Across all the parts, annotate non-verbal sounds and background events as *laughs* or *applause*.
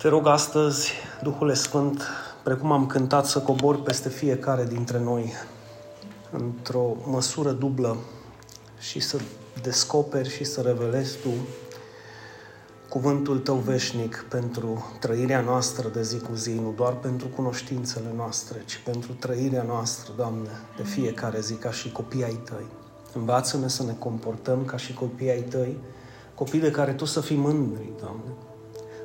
Te rog astăzi, Duhule Sfânt, precum am cântat, să cobor peste fiecare dintre noi într-o măsură dublă și să descoperi și să revelezi Tu cuvântul Tău veșnic pentru trăirea noastră de zi cu zi, nu doar pentru cunoștințele noastre, ci pentru trăirea noastră, Doamne, de fiecare zi ca și copii ai Tăi. Învață-ne să ne comportăm ca și copii ai Tăi, copii de care Tu să fii mândri, Doamne,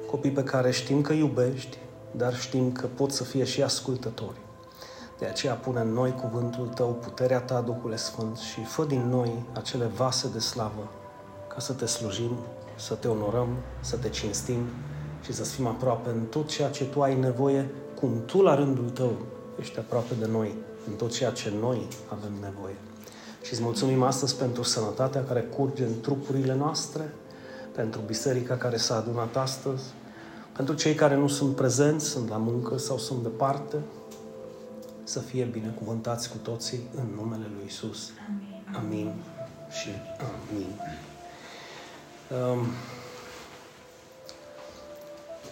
copii pe care știm că iubești, dar știm că pot să fie și ascultători. De aceea pune în noi cuvântul Tău, puterea Ta, Duhule Sfânt, și fă din noi acele vase de slavă ca să Te slujim, să Te onorăm, să Te cinstim și să fim aproape în tot ceea ce Tu ai nevoie, cum Tu la rândul Tău ești aproape de noi, în tot ceea ce noi avem nevoie. Și îți mulțumim astăzi pentru sănătatea care curge în trupurile noastre, pentru biserica care s-a adunat astăzi, pentru cei care nu sunt prezenți, sunt la muncă sau sunt departe, să fie binecuvântați cu toții în numele Lui Isus. Amin. Amin și amin. Um,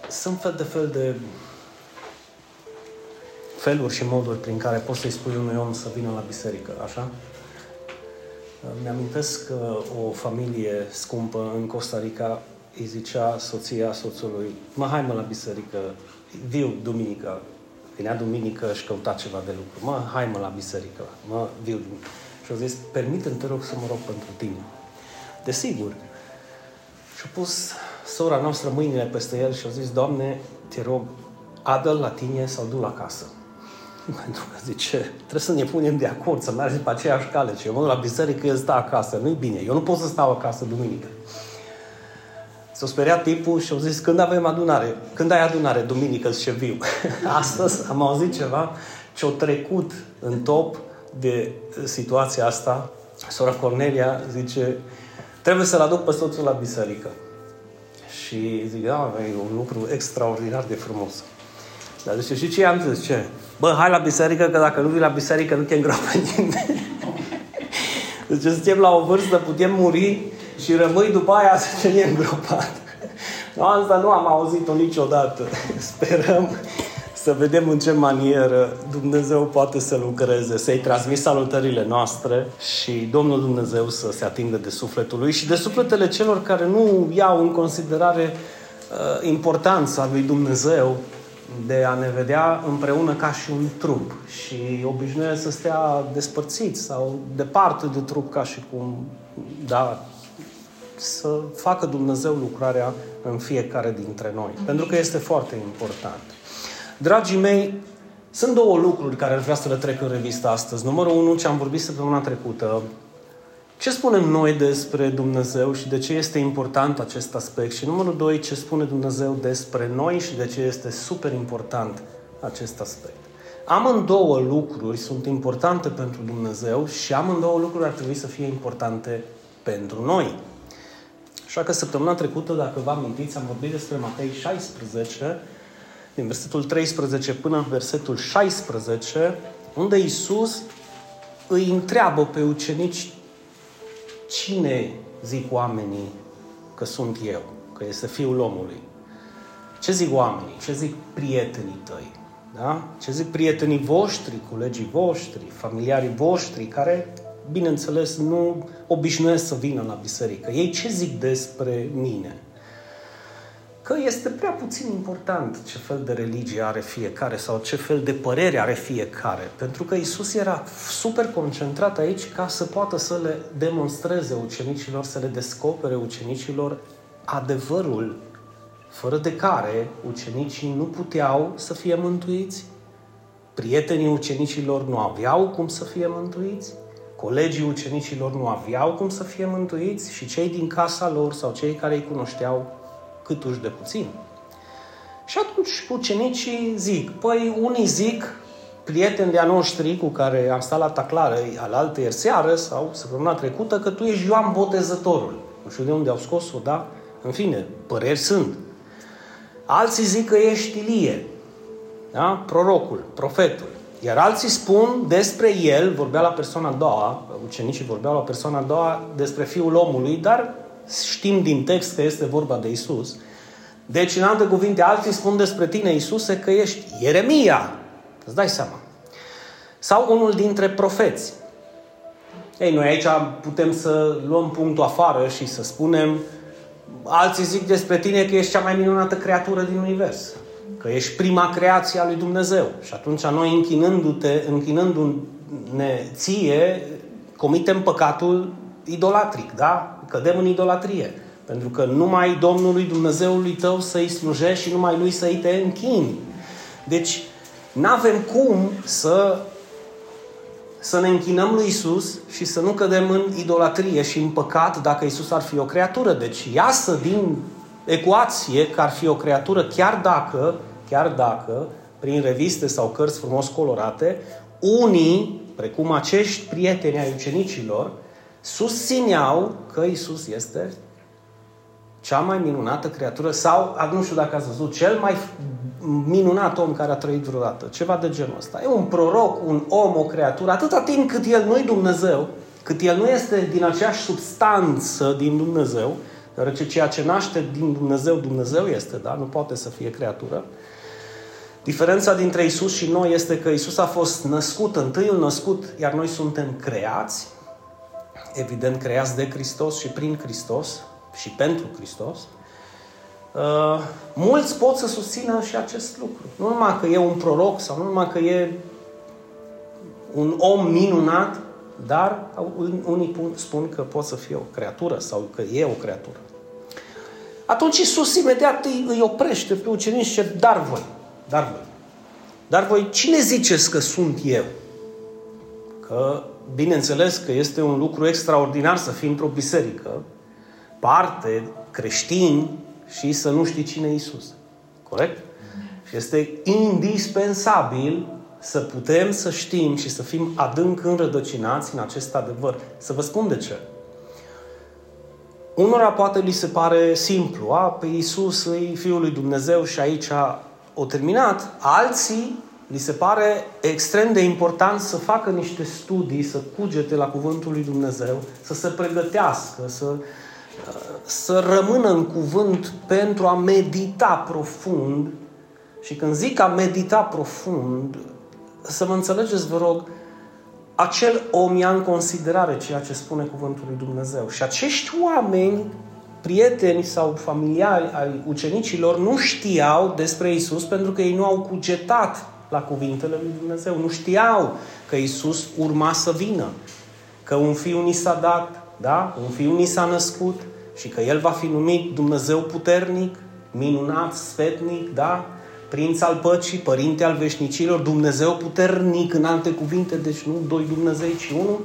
sunt fel de fel de feluri și moduri prin care poți să-i spui unui om să vină la biserică, așa? Mi-amintesc că o familie scumpă în Costa Rica îi zicea soția soțului, mă, hai mă la biserică, viu duminica. Venea duminică și căuta ceva de lucru. Mă, hai mă la biserică, mă, viu duminică. Și au zis, permite te rog să mă rog pentru tine. Desigur. Și-a pus sora noastră mâinile peste el și a zis, Doamne, te rog, adă la tine sau du la casă. *laughs* Pentru că zice, trebuie să ne punem de acord, să mergem pe aceeași cale. Ce eu mă la biserică, el stă acasă. Nu-i bine. Eu nu pot să stau acasă duminică. S-a speriat tipul și au zis, când avem adunare? Când ai adunare? Duminică, ce viu. *laughs* Astăzi am auzit ceva ce-a trecut în top de situația asta. Sora Cornelia zice, trebuie să-l aduc pe soțul la biserică. Și zic, da, e un lucru extraordinar de frumos. Dar zice, și ce am zis? Ce? Bă, hai la biserică, că dacă nu vii la biserică, nu te îngroapă nimeni. deci suntem la o vârstă, putem muri și rămâi după aia să ne îngropat. No, asta nu am auzit-o niciodată. Sperăm să vedem în ce manieră Dumnezeu poate să lucreze, să-i transmit salutările noastre și Domnul Dumnezeu să se atingă de sufletul lui și de sufletele celor care nu iau în considerare uh, importanța lui Dumnezeu de a ne vedea împreună ca și un trup și obișnuie să stea despărțiți sau departe de trup ca și cum, da, să facă Dumnezeu lucrarea în fiecare dintre noi. Pentru că este foarte important. Dragii mei, sunt două lucruri care aș vrea să le trec în revistă astăzi. Numărul unu, ce am vorbit săptămâna trecută, ce spunem noi despre Dumnezeu și de ce este important acest aspect? Și numărul doi, ce spune Dumnezeu despre noi și de ce este super important acest aspect? Amândouă lucruri sunt importante pentru Dumnezeu și amândouă lucruri ar trebui să fie importante pentru noi. Așa că săptămâna trecută, dacă vă amintiți, am vorbit despre Matei 16, din versetul 13 până în versetul 16, unde Isus îi întreabă pe ucenici cine zic oamenii că sunt eu, că este Fiul omului. Ce zic oamenii? Ce zic prietenii tăi? Da? Ce zic prietenii voștri, colegii voștri, familiarii voștri, care, bineînțeles, nu obișnuiesc să vină la biserică. Ei ce zic despre mine? Că este prea puțin important ce fel de religie are fiecare sau ce fel de părere are fiecare. Pentru că Isus era super concentrat aici ca să poată să le demonstreze ucenicilor, să le descopere ucenicilor adevărul fără de care ucenicii nu puteau să fie mântuiți, prietenii ucenicilor nu aveau cum să fie mântuiți, colegii ucenicilor nu aveau cum să fie mântuiți și cei din casa lor sau cei care îi cunoșteau cât uși de puțin. Și atunci ucenicii zic, păi unii zic, prieteni de-a noștri cu care am stat la taclară al alte ieri seară sau săptămâna trecută, că tu ești Ioan Botezătorul. Nu știu de unde au scos-o, da? În fine, păreri sunt. Alții zic că ești Ilie, da? prorocul, profetul. Iar alții spun despre el, vorbea la persoana a doua, ucenicii vorbeau la persoana a doua despre Fiul omului, dar știm din text că este vorba de Isus, Deci, în alte cuvinte, alții spun despre tine, Iisuse, că ești Ieremia. Îți dai seama. Sau unul dintre profeți. Ei, noi aici putem să luăm punctul afară și să spunem alții zic despre tine că ești cea mai minunată creatură din univers. Că ești prima creație a lui Dumnezeu. Și atunci noi închinându-te, închinându-ne ție, comitem păcatul idolatric, da? Cădem în idolatrie. Pentru că numai Domnului Dumnezeului tău să-i slujești și numai Lui să-i te închini. Deci, nu avem cum să, să ne închinăm lui Isus și să nu cădem în idolatrie și în păcat dacă Isus ar fi o creatură. Deci, iasă din ecuație că ar fi o creatură, chiar dacă, chiar dacă, prin reviste sau cărți frumos colorate, unii, precum acești prieteni ai ucenicilor, susțineau că Isus este cea mai minunată creatură sau, nu știu dacă ați văzut, cel mai minunat om care a trăit vreodată. Ceva de genul ăsta. E un proroc, un om, o creatură, atâta timp cât el nu-i Dumnezeu, cât el nu este din aceeași substanță din Dumnezeu, deoarece ceea ce naște din Dumnezeu, Dumnezeu este, da? Nu poate să fie creatură. Diferența dintre Isus și noi este că Isus a fost născut, întâiul născut, iar noi suntem creați, evident creați de Hristos și prin Hristos, și pentru Hristos, uh, mulți pot să susțină și acest lucru. Nu numai că e un proroc sau nu numai că e un om minunat, dar unii spun că poate să fie o creatură sau că e o creatură. Atunci Iisus imediat îi, îi oprește pe ucenici și zice, dar voi, dar voi, dar voi, cine ziceți că sunt eu? Că, bineînțeles că este un lucru extraordinar să fii într-o biserică, parte, creștini, și să nu știi cine e Isus. Corect? Și este indispensabil să putem să știm și să fim adânc înrădăcinați în acest adevăr. Să vă spun de ce. Unora poate li se pare simplu, a, pe Iisus e Fiul lui Dumnezeu și aici o terminat. Alții li se pare extrem de important să facă niște studii, să cugete la Cuvântul lui Dumnezeu, să se pregătească, să să rămână în cuvânt pentru a medita profund. Și când zic a medita profund, să mă înțelegeți, vă rog, acel om ia în considerare ceea ce spune cuvântul lui Dumnezeu. Și acești oameni, prieteni sau familiari ai ucenicilor, nu știau despre Isus pentru că ei nu au cugetat la cuvintele lui Dumnezeu. Nu știau că Isus urma să vină, că un fiu ni s-a dat, da? Un fiu ni s-a născut și că el va fi numit Dumnezeu puternic, minunat, sfetnic, da? Prinț al păcii, părinte al veșnicilor, Dumnezeu puternic, în alte cuvinte, deci nu doi Dumnezei, ci unul.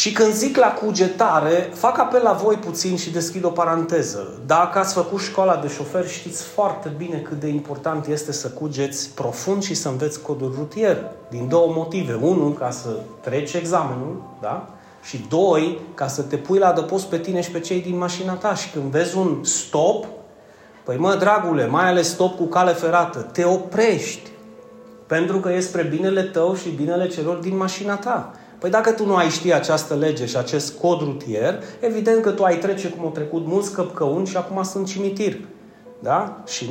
Și când zic la cugetare, fac apel la voi puțin și deschid o paranteză. Dacă ați făcut școala de șofer, știți foarte bine cât de important este să cugeți profund și să înveți codul rutier. Din două motive. Unul, ca să treci examenul, da? Și doi, ca să te pui la adăpost pe tine și pe cei din mașina ta. Și când vezi un stop, păi mă, dragule, mai ales stop cu cale ferată, te oprești. Pentru că e spre binele tău și binele celor din mașina ta. Păi dacă tu nu ai ști această lege și acest cod rutier, evident că tu ai trece cum au trecut mulți căpcăuni și acum sunt cimitir. Da? Și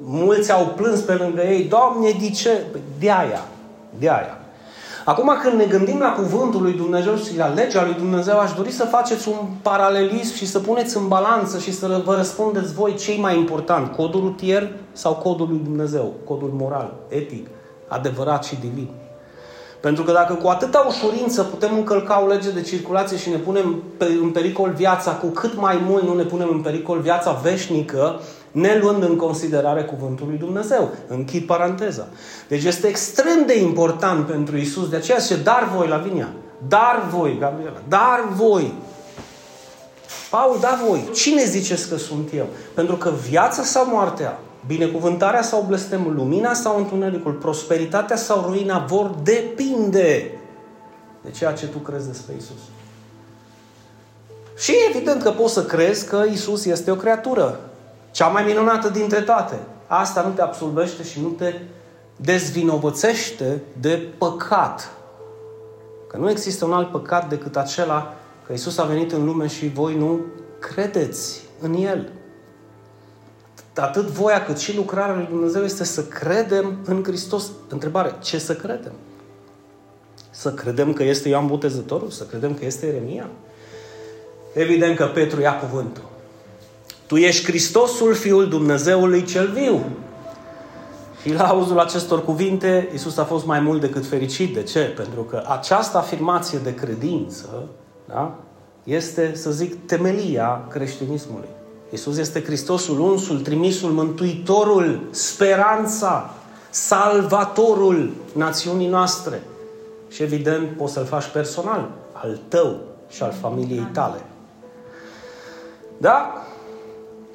mulți au plâns pe lângă ei, Doamne, de ce? Păi de aia, de aia. Acum când ne gândim la cuvântul lui Dumnezeu și la legea lui Dumnezeu, aș dori să faceți un paralelism și să puneți în balanță și să vă răspundeți voi ce mai important, codul rutier sau codul lui Dumnezeu, codul moral, etic, adevărat și divin. Pentru că dacă cu atâta ușurință putem încălca o lege de circulație și ne punem în pericol viața, cu cât mai mult nu ne punem în pericol viața veșnică, ne luând în considerare cuvântul lui Dumnezeu. Închid paranteza. Deci este extrem de important pentru Isus, de aceea zice, dar voi la vinia, dar voi, Gabriela, dar voi. Paul, dar voi, cine ziceți că sunt eu? Pentru că viața sau moartea, binecuvântarea sau blestemul, lumina sau întunericul, prosperitatea sau ruina vor depinde de ceea ce tu crezi despre Isus. Și evident că poți să crezi că Isus este o creatură. Cea mai minunată dintre toate. Asta nu te absolvește și nu te dezvinovățește de păcat. Că nu există un alt păcat decât acela că Isus a venit în lume și voi nu credeți în El. Atât voia cât și lucrarea lui Dumnezeu este să credem în Hristos. Întrebare, ce să credem? Să credem că este Ioan Botezătorul? Să credem că este Eremia? Evident că Petru ia cuvântul. Tu ești Hristosul, Fiul Dumnezeului cel viu. Și la auzul acestor cuvinte, Isus a fost mai mult decât fericit. De ce? Pentru că această afirmație de credință da, este, să zic, temelia creștinismului. Isus este Hristosul unsul, trimisul, mântuitorul, speranța, salvatorul națiunii noastre. Și evident poți să-l faci personal, al tău și al familiei tale. Da?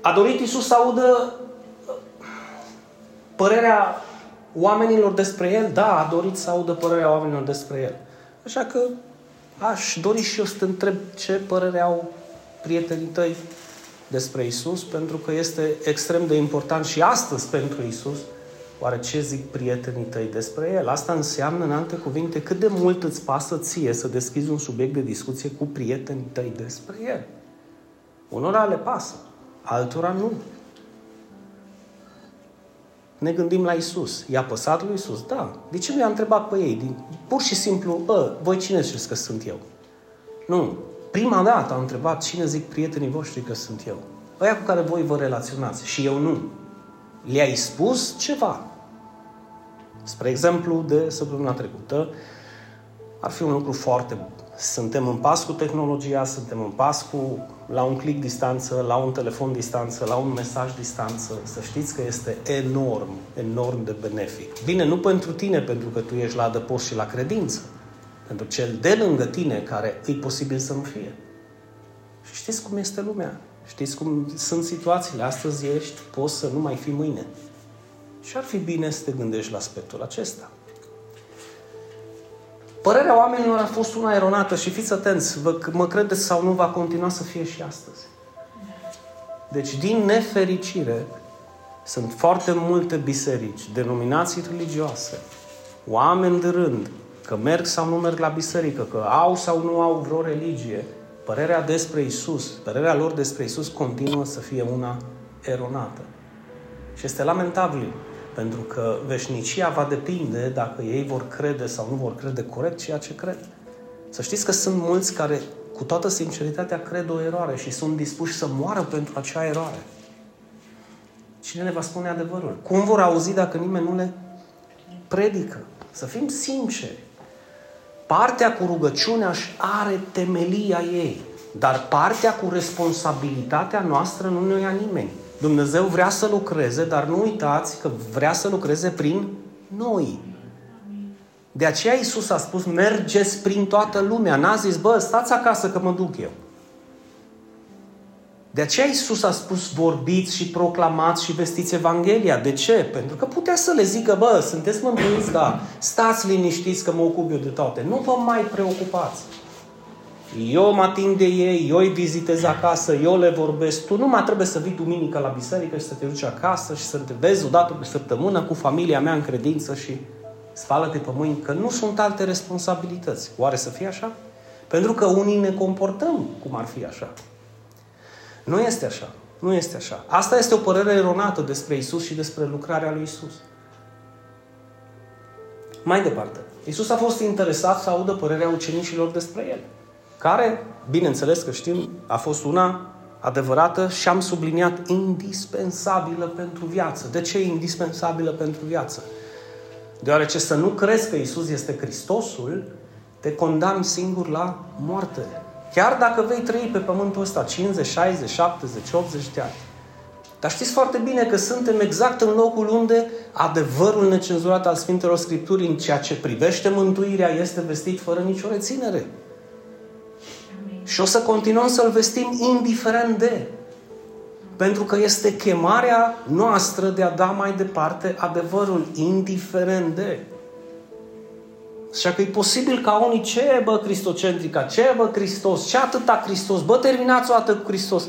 A dorit Isus să audă părerea oamenilor despre El? Da, a dorit să audă părerea oamenilor despre El. Așa că aș dori și eu să te întreb ce părere au prietenii tăi despre Isus, pentru că este extrem de important și astăzi pentru Isus. Oare ce zic prietenii tăi despre El? Asta înseamnă, în alte cuvinte, cât de mult îți pasă ție să deschizi un subiect de discuție cu prietenii tăi despre El. Unora le pasă, altora nu. Ne gândim la Isus. I-a păsat lui Isus? Da. De ce nu i-a întrebat pe ei? Din, pur și simplu, ă, voi cine ziceți că sunt eu? Nu. Prima dată a întrebat cine zic prietenii voștri că sunt eu. Ăia cu care voi vă relaționați și eu nu. Le-ai spus ceva. Spre exemplu, de săptămâna trecută, ar fi un lucru foarte bun. Suntem în pas cu tehnologia, suntem în pas cu la un click distanță, la un telefon distanță, la un mesaj distanță. Să știți că este enorm, enorm de benefic. Bine, nu pentru tine, pentru că tu ești la adăpost și la credință, pentru cel de lângă tine care e posibil să nu fie. Și știți cum este lumea. Știți cum sunt situațiile. Astăzi ești, poți să nu mai fii mâine. Și ar fi bine să te gândești la aspectul acesta. Părerea oamenilor a fost una eronată și fiți atenți, vă, mă credeți sau nu, va continua să fie și astăzi. Deci, din nefericire, sunt foarte multe biserici, denominații religioase, oameni de rând, că merg sau nu merg la biserică, că au sau nu au vreo religie, părerea despre Isus, părerea lor despre Isus continuă să fie una eronată. Și este lamentabil, pentru că veșnicia va depinde dacă ei vor crede sau nu vor crede corect ceea ce cred. Să știți că sunt mulți care, cu toată sinceritatea, cred o eroare și sunt dispuși să moară pentru acea eroare. Cine ne va spune adevărul? Cum vor auzi dacă nimeni nu le predică? Să fim sinceri. Partea cu rugăciunea își are temelia ei, dar partea cu responsabilitatea noastră nu ne ia nimeni. Dumnezeu vrea să lucreze, dar nu uitați că vrea să lucreze prin noi. De aceea Iisus a spus, mergeți prin toată lumea. N-a zis, bă, stați acasă că mă duc eu. De aceea Iisus a spus, vorbiți și proclamați și vestiți Evanghelia. De ce? Pentru că putea să le zică, bă, sunteți mântuiți, da, stați liniștiți că mă ocup eu de toate. Nu vă mai preocupați. Eu mă ating de ei, eu îi vizitez acasă, eu le vorbesc. Tu nu mai trebuie să vii duminică la biserică și să te duci acasă și să te vezi o dată pe săptămână cu familia mea în credință și spală-te pe mâini, că nu sunt alte responsabilități. Oare să fie așa? Pentru că unii ne comportăm cum ar fi așa. Nu este așa. Nu este așa. Asta este o părere eronată despre Isus și despre lucrarea lui Isus. Mai departe, Isus a fost interesat să audă părerea ucenicilor despre El care, bineînțeles că știm, a fost una adevărată și am subliniat indispensabilă pentru viață. De ce indispensabilă pentru viață? Deoarece să nu crezi că Isus este Hristosul, te condamni singur la moarte. Chiar dacă vei trăi pe pământul ăsta 50, 60, 70, 80 de ani. Dar știți foarte bine că suntem exact în locul unde adevărul necenzurat al Sfintelor Scripturii în ceea ce privește mântuirea este vestit fără nicio reținere. Și o să continuăm să-L vestim indiferent de. Pentru că este chemarea noastră de a da mai departe adevărul, indiferent de. Așa că e posibil ca unii, ce bă cristocentrica, ce bă Hristos, ce atâta Hristos, bă terminați o dată cu Hristos.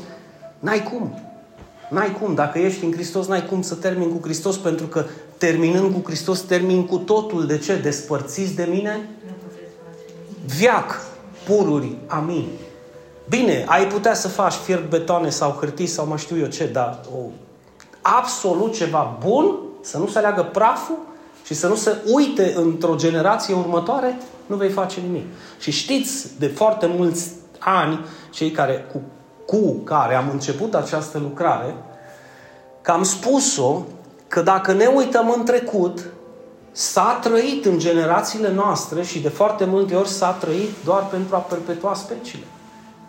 N-ai cum. N-ai cum. Dacă ești în Hristos, n-ai cum să termini cu Hristos, pentru că terminând cu Hristos, termin cu totul. De ce? Despărțiți de mine? Viac, pururi, amin. Bine, ai putea să faci fiert betoane sau hârtii sau mai știu eu ce, dar o, absolut ceva bun, să nu se aleagă praful și să nu se uite într-o generație următoare, nu vei face nimic. Și știți de foarte mulți ani, cei care, cu, cu care am început această lucrare, că am spus-o că dacă ne uităm în trecut, s-a trăit în generațiile noastre și de foarte multe ori s-a trăit doar pentru a perpetua speciile.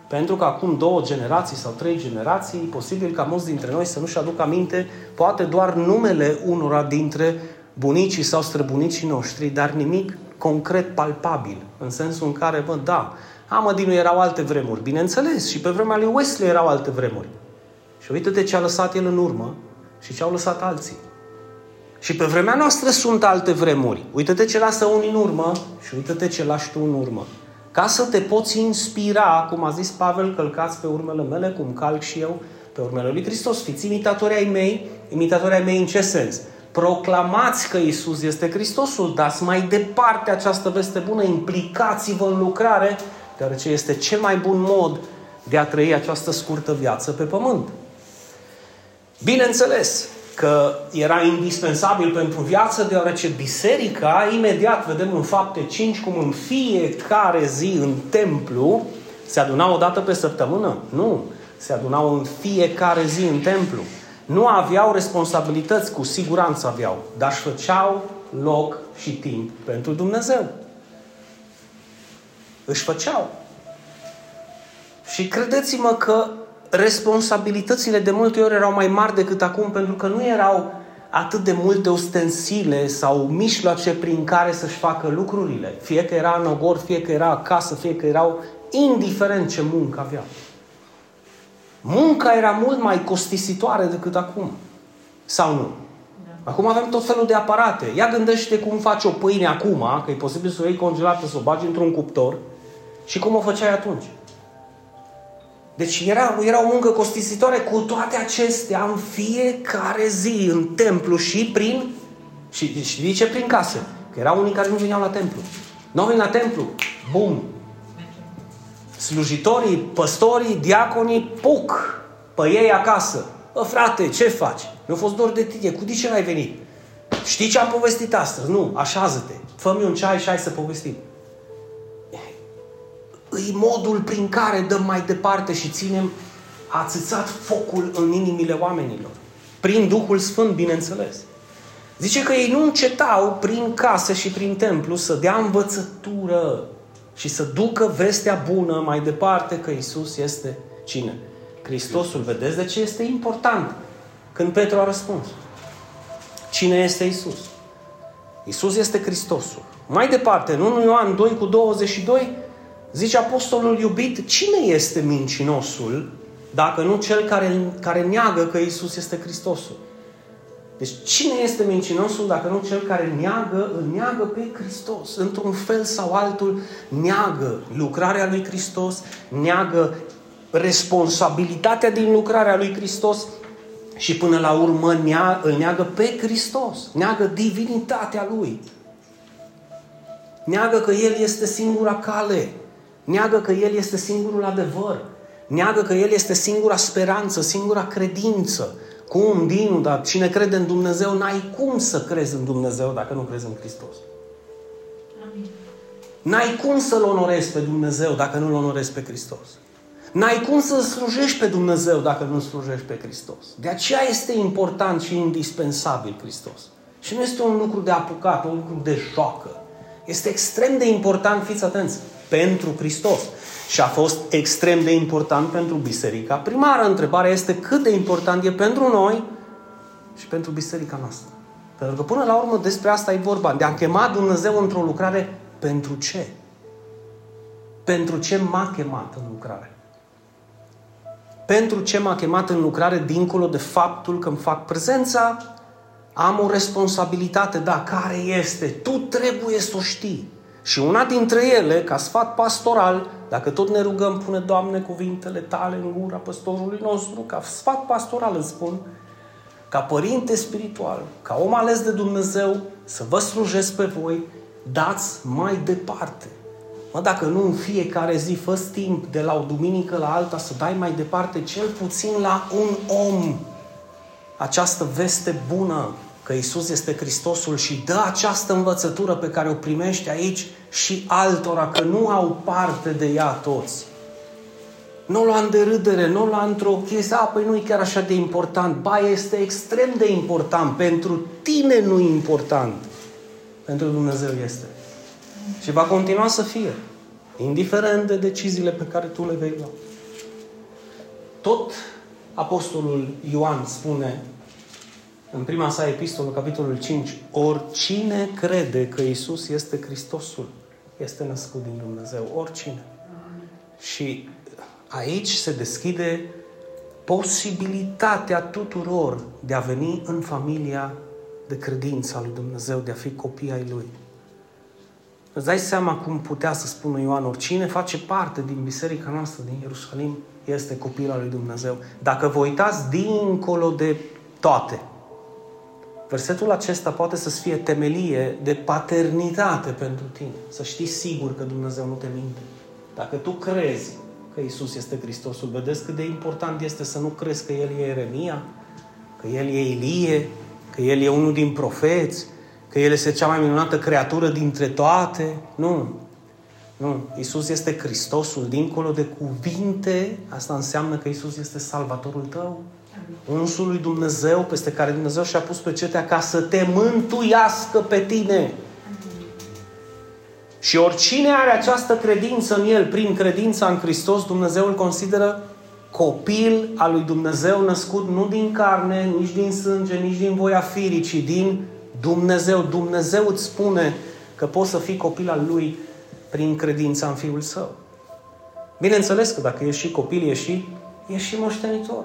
Pentru că acum două generații sau trei generații, posibil ca mulți dintre noi să nu-și aduc aminte, poate doar numele unora dintre bunicii sau străbunicii noștri, dar nimic concret palpabil, în sensul în care, bă, da, Amadinu erau alte vremuri, bineînțeles, și pe vremea lui Wesley erau alte vremuri. Și uite-te ce a lăsat el în urmă și ce au lăsat alții. Și pe vremea noastră sunt alte vremuri. Uită-te ce lasă unii în urmă și uită-te ce lași tu în urmă. Ca să te poți inspira, cum a zis Pavel, călcați pe urmele mele, cum calc și eu pe urmele lui Hristos. Fiți imitatori ai mei, imitatori ai mei în ce sens? Proclamați că Isus este Hristosul, dați mai departe această veste bună, implicați-vă în lucrare, deoarece este cel mai bun mod de a trăi această scurtă viață pe pământ. Bineînțeles, că era indispensabil pentru viață, deoarece biserica, imediat vedem în fapte 5, cum în fiecare zi în templu, se adunau o dată pe săptămână? Nu. Se adunau în fiecare zi în templu. Nu aveau responsabilități, cu siguranță aveau, dar își făceau loc și timp pentru Dumnezeu. Își făceau. Și credeți-mă că responsabilitățile de multe ori erau mai mari decât acum, pentru că nu erau atât de multe ustensile sau mijloace prin care să-și facă lucrurile. Fie că era în ogor, fie că era acasă, fie că erau, indiferent ce muncă aveau. Munca era mult mai costisitoare decât acum. Sau nu? Da. Acum avem tot felul de aparate. Ia gândește cum faci o pâine acum, că e posibil să o iei congelată, să o bagi într-un cuptor și cum o făceai atunci. Deci era, era o muncă costisitoare cu toate acestea în fiecare zi, în templu și prin... Și știi ce? Prin case. Că erau unii care nu veneau la templu. Nu vin la templu. Bum! Slujitorii, păstorii, diaconii, puc! Pe ei acasă. Bă, frate, ce faci? Nu a fost dor de tine. Cu ce ai venit? Știi ce am povestit astăzi? Nu, așează-te. Fă-mi un ceai și hai să povestim îi modul prin care dăm mai departe și ținem ațățat focul în inimile oamenilor. Prin Duhul Sfânt, bineînțeles. Zice că ei nu încetau prin casă și prin templu să dea învățătură și să ducă vestea bună mai departe că Isus este cine? Hristosul. Vedeți de ce este important când Petru a răspuns. Cine este Isus? Isus este Hristosul. Mai departe, în 1 Ioan 2 cu 22, Zice apostolul iubit, cine este mincinosul dacă nu cel care, care neagă că Isus este Hristosul? Deci cine este mincinosul dacă nu cel care neagă, îl neagă pe Hristos? Într-un fel sau altul neagă lucrarea lui Hristos, neagă responsabilitatea din lucrarea lui Hristos și până la urmă nea, îl neagă pe Hristos, neagă divinitatea lui. Neagă că El este singura cale, Neagă că El este singurul adevăr. Neagă că El este singura speranță, singura credință. Cum, Dinu, dar cine crede în Dumnezeu, n-ai cum să crezi în Dumnezeu dacă nu crezi în Hristos. Amin. N-ai cum să-L onorezi pe Dumnezeu dacă nu-L onorezi pe Hristos. N-ai cum să slujești pe Dumnezeu dacă nu slujești pe Hristos. De aceea este important și indispensabil Hristos. Și nu este un lucru de apucat, un lucru de joacă. Este extrem de important, fiți atenți, pentru Hristos. Și a fost extrem de important pentru biserica primară. Întrebarea este cât de important e pentru noi și pentru biserica noastră. Pentru că până la urmă despre asta e vorba. De a chema Dumnezeu într-o lucrare pentru ce? Pentru ce m-a chemat în lucrare? Pentru ce m-a chemat în lucrare dincolo de faptul că îmi fac prezența, am o responsabilitate, da, care este? Tu trebuie să o știi. Și una dintre ele, ca sfat pastoral, dacă tot ne rugăm, pune, Doamne, cuvintele tale în gura păstorului nostru, ca sfat pastoral îți spun, ca părinte spiritual, ca om ales de Dumnezeu, să vă slujesc pe voi, dați mai departe. Mă, dacă nu în fiecare zi fă timp de la o duminică la alta să dai mai departe cel puțin la un om această veste bună că Isus este Hristosul și dă această învățătură pe care o primește aici și altora, că nu au parte de ea toți. Nu o lua în derâdere, nu o lua într-o chestie, a, păi nu e chiar așa de important. Ba, este extrem de important. Pentru tine nu e important. Pentru Dumnezeu este. Și va continua să fie. Indiferent de deciziile pe care tu le vei lua. Tot Apostolul Ioan spune în prima sa epistolă, capitolul 5, oricine crede că Isus este Hristosul, este născut din Dumnezeu. Oricine. Și aici se deschide posibilitatea tuturor de a veni în familia de credință a lui Dumnezeu, de a fi copii ai Lui. Îți dai seama cum putea să spună Ioan, oricine face parte din biserica noastră din Ierusalim este copil al lui Dumnezeu. Dacă vă uitați dincolo de toate, versetul acesta poate să fie temelie de paternitate pentru tine. Să știi sigur că Dumnezeu nu te minte. Dacă tu crezi că Isus este Hristosul, vedeți cât de important este să nu crezi că El e Eremia, că El e Ilie, că El e unul din profeți, că El este cea mai minunată creatură dintre toate. Nu. Nu. Isus este Hristosul. Dincolo de cuvinte, asta înseamnă că Isus este Salvatorul tău. Unsul lui Dumnezeu, peste care Dumnezeu și-a pus pe cetea ca să te mântuiască pe tine. Și oricine are această credință în El, prin credința în Hristos, Dumnezeu îl consideră copil al lui Dumnezeu născut nu din carne, nici din sânge, nici din voia firii, ci din Dumnezeu. Dumnezeu îți spune că poți să fii copil al Lui prin credința în Fiul Său. Bineînțeles că dacă ești și copil, ești și, ești și moștenitor.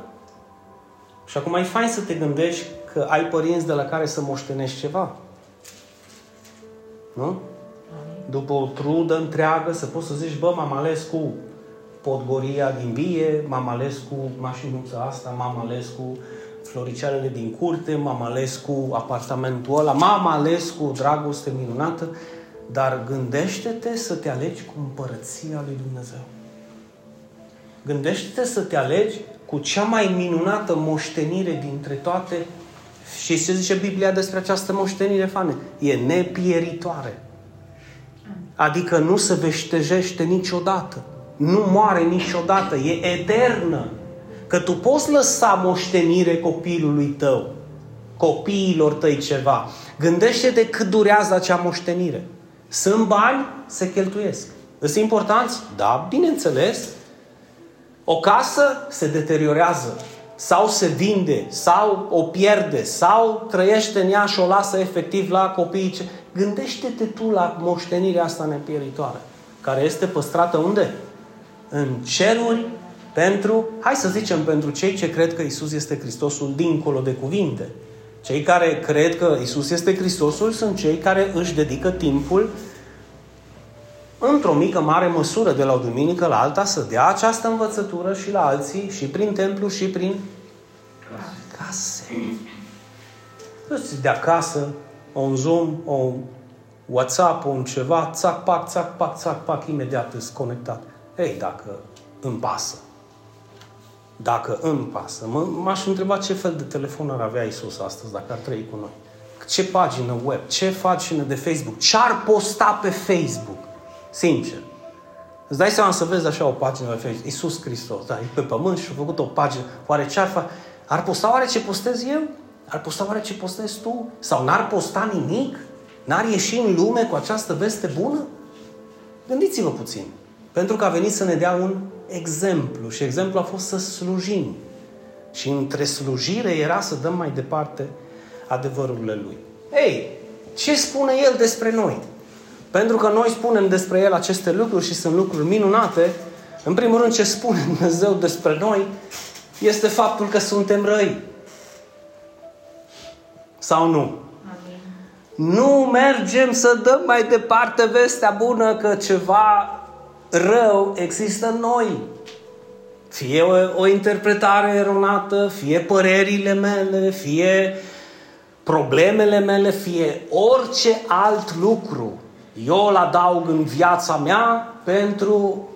Și acum e fain să te gândești că ai părinți de la care să moștenești ceva. Nu? După o trudă întreagă să poți să zici, bă, m-am ales cu podgoria din vie, m-am ales cu mașinuța asta, m-am ales cu floricealele din curte, m-am ales cu apartamentul ăla, m-am ales cu dragoste minunată, dar gândește-te să te alegi cu împărăția lui Dumnezeu. Gândește-te să te alegi cu cea mai minunată moștenire dintre toate și ce zice Biblia despre această moștenire, fane? E nepieritoare. Adică nu se veștejește niciodată. Nu moare niciodată. E eternă. Că tu poți lăsa moștenire copilului tău, copiilor tăi ceva. Gândește de cât durează acea moștenire. Sunt bani, se cheltuiesc. Sunt importanți? Da, bineînțeles. O casă se deteriorează sau se vinde, sau o pierde, sau trăiește în ea și o lasă efectiv la copiii. Ce... Gândește-te tu la moștenirea asta nepieritoare, care este păstrată unde? În ceruri pentru, hai să zicem, pentru cei ce cred că Isus este Hristosul dincolo de cuvinte. Cei care cred că Isus este Hristosul sunt cei care își dedică timpul într-o mică, mare măsură, de la o duminică la alta, să dea această învățătură și la alții, și prin templu, și prin case. Îți de acasă, un Zoom, un WhatsApp, un ceva, țac, pac, țac, pac, țac, pac, imediat îți conectat. Ei, dacă îmi pasă. Dacă îmi pasă. M- m-aș întreba ce fel de telefon ar avea Isus astăzi dacă ar trăi cu noi. Ce pagină web, ce pagină de Facebook, ce ar posta pe Facebook. Sincer. Îți dai seama să vezi așa o pagină pe Facebook. Iisus Hristos, da, e pe pământ și a făcut o pagină. Oare ce ar face? Ar posta oare ce postez eu? Ar posta oare ce postezi tu? Sau n-ar posta nimic? N-ar ieși în lume cu această veste bună? Gândiți-vă puțin. Pentru că a venit să ne dea un exemplu. Și exemplu a fost să slujim. Și între slujire era să dăm mai departe adevărurile Lui. Ei, ce spune El despre noi? Pentru că noi spunem despre El aceste lucruri și sunt lucruri minunate, în primul rând ce spune *laughs* Dumnezeu despre noi este faptul că suntem răi. Sau nu? Amin. Nu mergem să dăm mai departe vestea bună că ceva rău există în noi. Fie o, o interpretare eronată, fie părerile mele, fie problemele mele, fie orice alt lucru eu îl adaug în viața mea pentru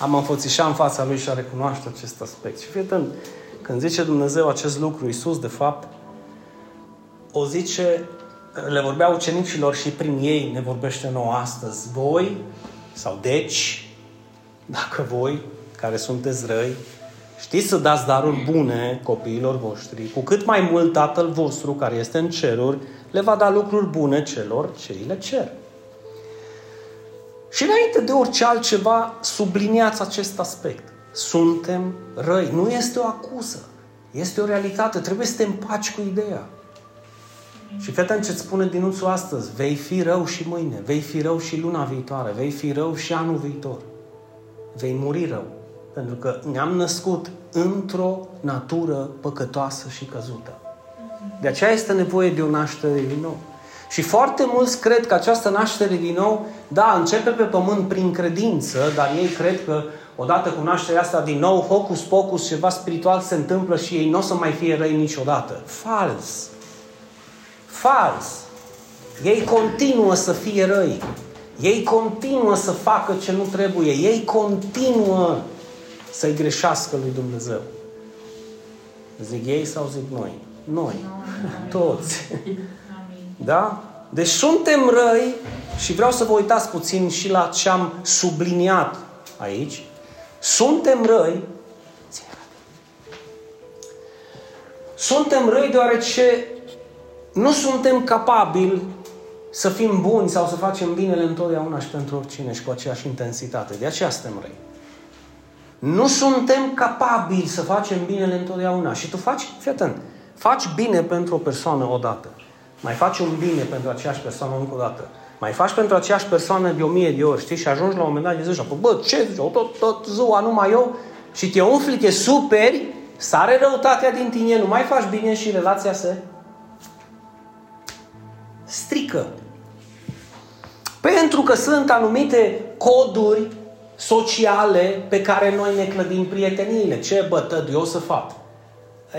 a mă înfățișa în fața lui și a recunoaște acest aspect. Și fii când zice Dumnezeu acest lucru, Iisus, de fapt, o zice, le vorbea ucenicilor și prin ei ne vorbește nouă astăzi. Voi, sau deci, dacă voi, care sunteți răi, știți să dați daruri bune copiilor voștri, cu cât mai mult Tatăl vostru, care este în ceruri, le va da lucruri bune celor ce îi le cer. Și înainte de orice altceva, subliniați acest aspect. Suntem răi. Nu este o acuză. Este o realitate. Trebuie să te împaci cu ideea. Și fii atent ce-ți spune dinuțul astăzi. Vei fi rău și mâine. Vei fi rău și luna viitoare. Vei fi rău și anul viitor. Vei muri rău. Pentru că ne-am născut într-o natură păcătoasă și căzută. De aceea este nevoie de o naștere din nou. Și foarte mulți cred că această naștere din nou, da, începe pe pământ prin credință, dar ei cred că odată cu nașterea asta din nou, hocus pocus, ceva spiritual se întâmplă și ei nu o să mai fie răi niciodată. Fals! Fals! Ei continuă să fie răi. Ei continuă să facă ce nu trebuie. Ei continuă să-i greșească lui Dumnezeu. Zic ei sau zic noi? Noi. Toți. Da? Deci suntem răi și vreau să vă uitați puțin și la ce am subliniat aici. Suntem răi Suntem răi deoarece nu suntem capabili să fim buni sau să facem binele întotdeauna și pentru oricine și cu aceeași intensitate. De aceea suntem răi. Nu suntem capabili să facem binele întotdeauna. Și tu faci, fii atent, faci bine pentru o persoană odată. Mai faci un bine pentru aceeași persoană încă o dată. Mai faci pentru aceeași persoană de o mie de ori, știi? Și ajungi la un moment dat și zici, bă, ce zici, tot, tot ziua numai eu? Și te umfli, te superi, sare răutatea din tine, nu mai faci bine și relația se strică. Pentru că sunt anumite coduri sociale pe care noi ne clădim prieteniile. Ce bătă eu să fac?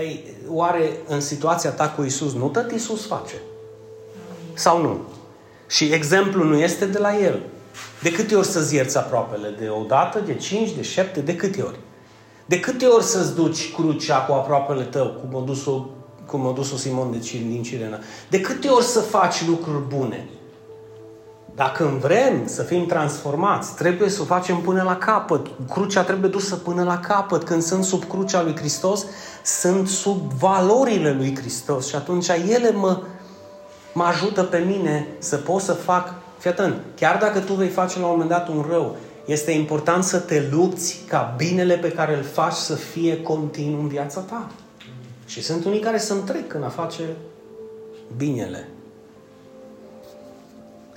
Ei, oare în situația ta cu Isus nu tot Isus face? Sau nu? Și exemplul nu este de la el. De câte ori să-ți ierți aproapele? De o dată, de cinci, de șapte, de câte ori? De câte ori să-ți duci crucea cu aproapele tău, cum a dus-o, cum a dus-o Simon de Cir, din Cirena? De câte ori să faci lucruri bune? Dacă vrem să fim transformați, trebuie să o facem până la capăt. Crucea trebuie dusă până la capăt. Când sunt sub crucea lui Hristos, sunt sub valorile lui Hristos și atunci ele mă, mă ajută pe mine să pot să fac, fii atent, chiar dacă tu vei face la un moment dat un rău, este important să te lupți ca binele pe care îl faci să fie continuu în viața ta. Și sunt unii care se întrec în a face binele.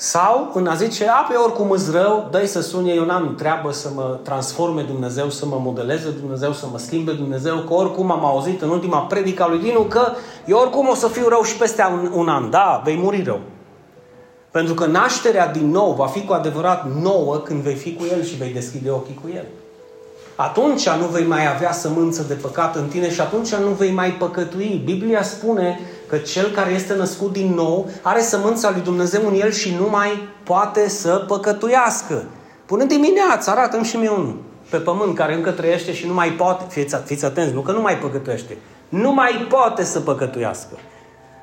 Sau în a zice, a, pe oricum îți rău, dă să sune, eu n-am treabă să mă transforme Dumnezeu, să mă modeleze Dumnezeu, să mă schimbe Dumnezeu, că oricum am auzit în ultima predica lui Dinu că eu oricum o să fiu rău și peste un, un an. Da, vei muri rău. Pentru că nașterea din nou va fi cu adevărat nouă când vei fi cu El și vei deschide ochii cu El. Atunci nu vei mai avea sămânță de păcat în tine și atunci nu vei mai păcătui. Biblia spune că cel care este născut din nou are sămânța lui Dumnezeu în el și nu mai poate să păcătuiască. Până dimineața, arată și mie unul pe pământ care încă trăiește și nu mai poate, fiți, fiți atenți, nu că nu mai păcătuiește, nu mai poate să păcătuiască.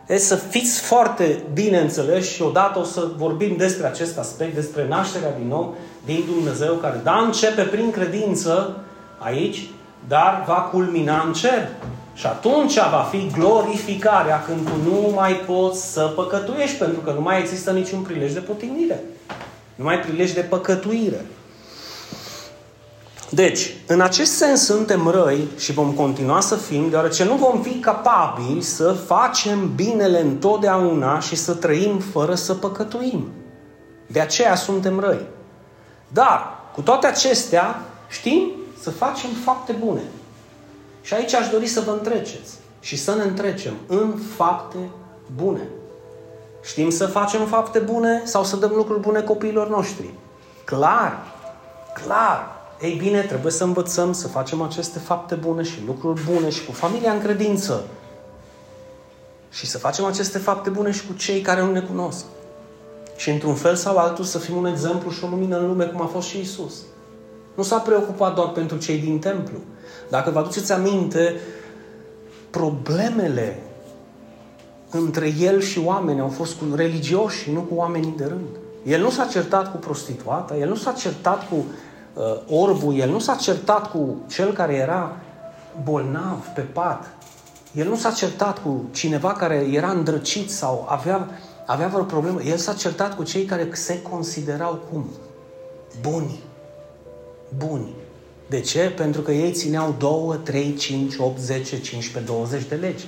Deci să fiți foarte bine înțeleși și odată o să vorbim despre acest aspect, despre nașterea din nou din Dumnezeu, care da, începe prin credință aici, dar va culmina în cer. Și atunci va fi glorificarea când tu nu mai poți să păcătuiești, pentru că nu mai există niciun prilej de potignire. Nu mai prilej de păcătuire. Deci, în acest sens suntem răi și vom continua să fim, deoarece nu vom fi capabili să facem binele întotdeauna și să trăim fără să păcătuim. De aceea suntem răi. Dar, cu toate acestea, știm să facem fapte bune. Și aici aș dori să vă întreceți și să ne întrecem în fapte bune. Știm să facem fapte bune sau să dăm lucruri bune copiilor noștri? Clar, clar. Ei bine, trebuie să învățăm să facem aceste fapte bune și lucruri bune și cu familia în credință. Și să facem aceste fapte bune și cu cei care nu ne cunosc. Și într-un fel sau altul să fim un exemplu și o lumină în lume, cum a fost și Isus. Nu s-a preocupat doar pentru cei din templu, dacă vă aduceți aminte, problemele între el și oameni au fost cu religioși și nu cu oamenii de rând. El nu s-a certat cu prostituata, el nu s-a certat cu uh, orbul, el nu s-a certat cu cel care era bolnav pe pat. El nu s-a certat cu cineva care era îndrăcit sau avea, avea vreo problemă. El s-a certat cu cei care se considerau cum? Buni. Buni. De ce? Pentru că ei țineau 2, 3, 5, 8, 10, 15, 20 de legi.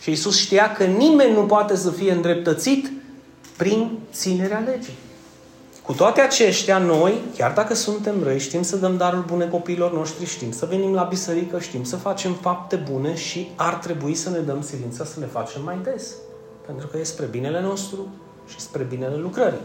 Și Isus știa că nimeni nu poate să fie îndreptățit prin ținerea legii. Cu toate aceștia, noi, chiar dacă suntem răi, știm să dăm darul bune copiilor noștri, știm să venim la biserică, știm să facem fapte bune și ar trebui să ne dăm silința să le facem mai des. Pentru că e spre binele nostru și spre binele lucrării.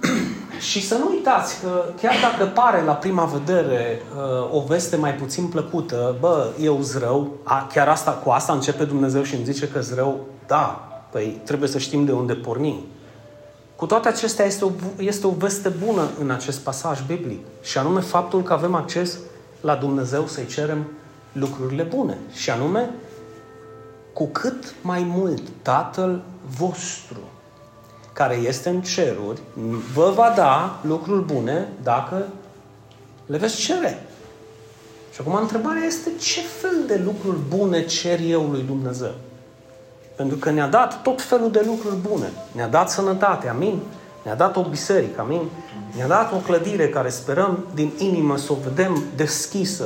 *clears throat* și să nu uitați că chiar dacă pare la prima vedere uh, o veste mai puțin plăcută, bă, eu zrău, a, chiar asta, cu asta începe Dumnezeu și îmi zice că zrău, da, păi trebuie să știm de unde pornim. Cu toate acestea este o, este o veste bună în acest pasaj biblic și anume faptul că avem acces la Dumnezeu să-i cerem lucrurile bune și anume cu cât mai mult Tatăl vostru care este în ceruri vă va da lucruri bune dacă le veți cere. Și acum întrebarea este ce fel de lucruri bune cer eu lui Dumnezeu? Pentru că ne-a dat tot felul de lucruri bune. Ne-a dat sănătate, amin? Ne-a dat o biserică, amin? Ne-a dat o clădire care sperăm din inimă să o vedem deschisă,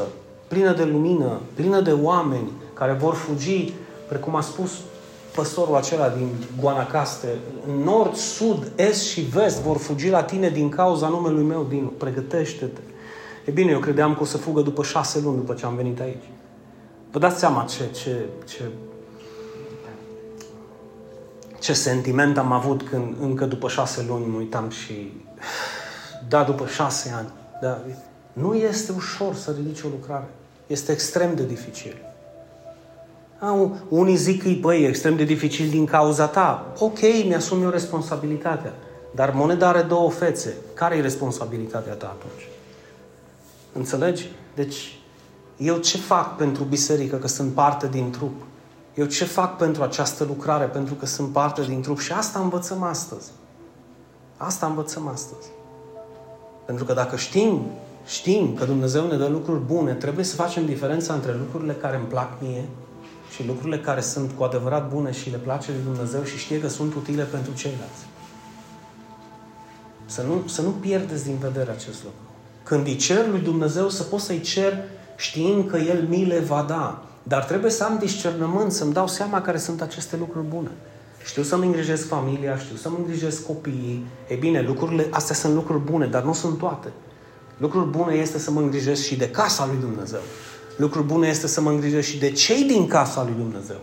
plină de lumină, plină de oameni care vor fugi, precum a spus păstorul acela din Guanacaste, nord, sud, est și vest vor fugi la tine din cauza numelui meu, din pregătește-te. E bine, eu credeam că o să fugă după șase luni după ce am venit aici. Vă dați seama ce, ce, ce ce sentiment am avut când încă după șase luni mă uitam și da, după șase ani. Da, nu este ușor să ridici o lucrare. Este extrem de dificil. A, unii zic că băi, e extrem de dificil din cauza ta. Ok, mi-asum eu responsabilitatea. Dar moneda are două fețe. Care e responsabilitatea ta atunci? Înțelegi? Deci, eu ce fac pentru biserică că sunt parte din trup? Eu ce fac pentru această lucrare? Pentru că sunt parte din trup. Și asta învățăm astăzi. Asta învățăm astăzi. Pentru că dacă știm, știm că Dumnezeu ne dă lucruri bune, trebuie să facem diferența între lucrurile care îmi plac mie și lucrurile care sunt cu adevărat bune și le place lui Dumnezeu și știe că sunt utile pentru ceilalți. Să nu, să nu pierdeți din vedere acest lucru. Când îi cer lui Dumnezeu, să poți să-i cer știind că El mi le va da. Dar trebuie să am discernământ, să-mi dau seama care sunt aceste lucruri bune. Știu să-mi îngrijesc familia, știu să-mi îngrijesc copiii. E bine, lucrurile, astea sunt lucruri bune, dar nu sunt toate. Lucruri bune este să mă îngrijesc și de casa lui Dumnezeu. Lucruri bune este să mă îngrijesc și de cei din casa lui Dumnezeu.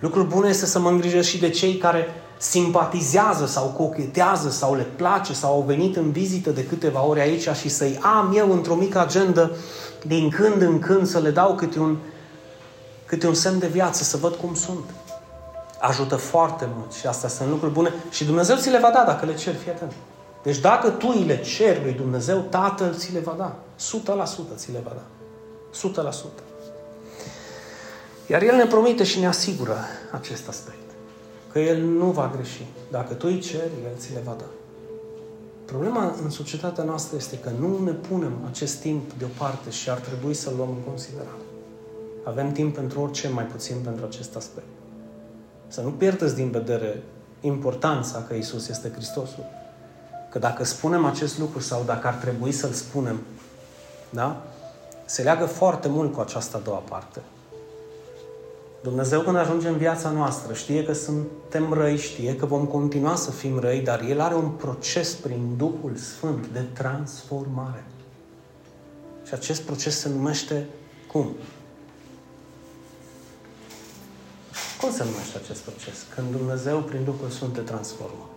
Lucruri bune este să mă îngrijesc și de cei care simpatizează sau cochetează sau le place sau au venit în vizită de câteva ore aici și să-i am eu într-o mică agendă din când în când să le dau câte un câte un semn de viață, să văd cum sunt. Ajută foarte mult și astea sunt lucruri bune și Dumnezeu ți le va da dacă le ceri, fii atent. Deci dacă tu îi le ceri lui Dumnezeu, Tatăl ți le va da. 100% ți le va da. 100%. Iar El ne promite și ne asigură acest aspect. Că El nu va greși. Dacă tu îi ceri, El ți le va da. Problema în societatea noastră este că nu ne punem acest timp deoparte și ar trebui să-l luăm în considerare. Avem timp pentru orice, mai puțin pentru acest aspect. Să nu pierdeți din vedere importanța că Isus este Hristosul. Că dacă spunem acest lucru sau dacă ar trebui să-l spunem, da? Se leagă foarte mult cu această a doua parte. Dumnezeu când ajunge în viața noastră știe că suntem răi, știe că vom continua să fim răi, dar El are un proces prin Duhul Sfânt de transformare. Și acest proces se numește cum? Cum se numește acest proces? Când Dumnezeu, prin Duhul Sfânt, te transformă.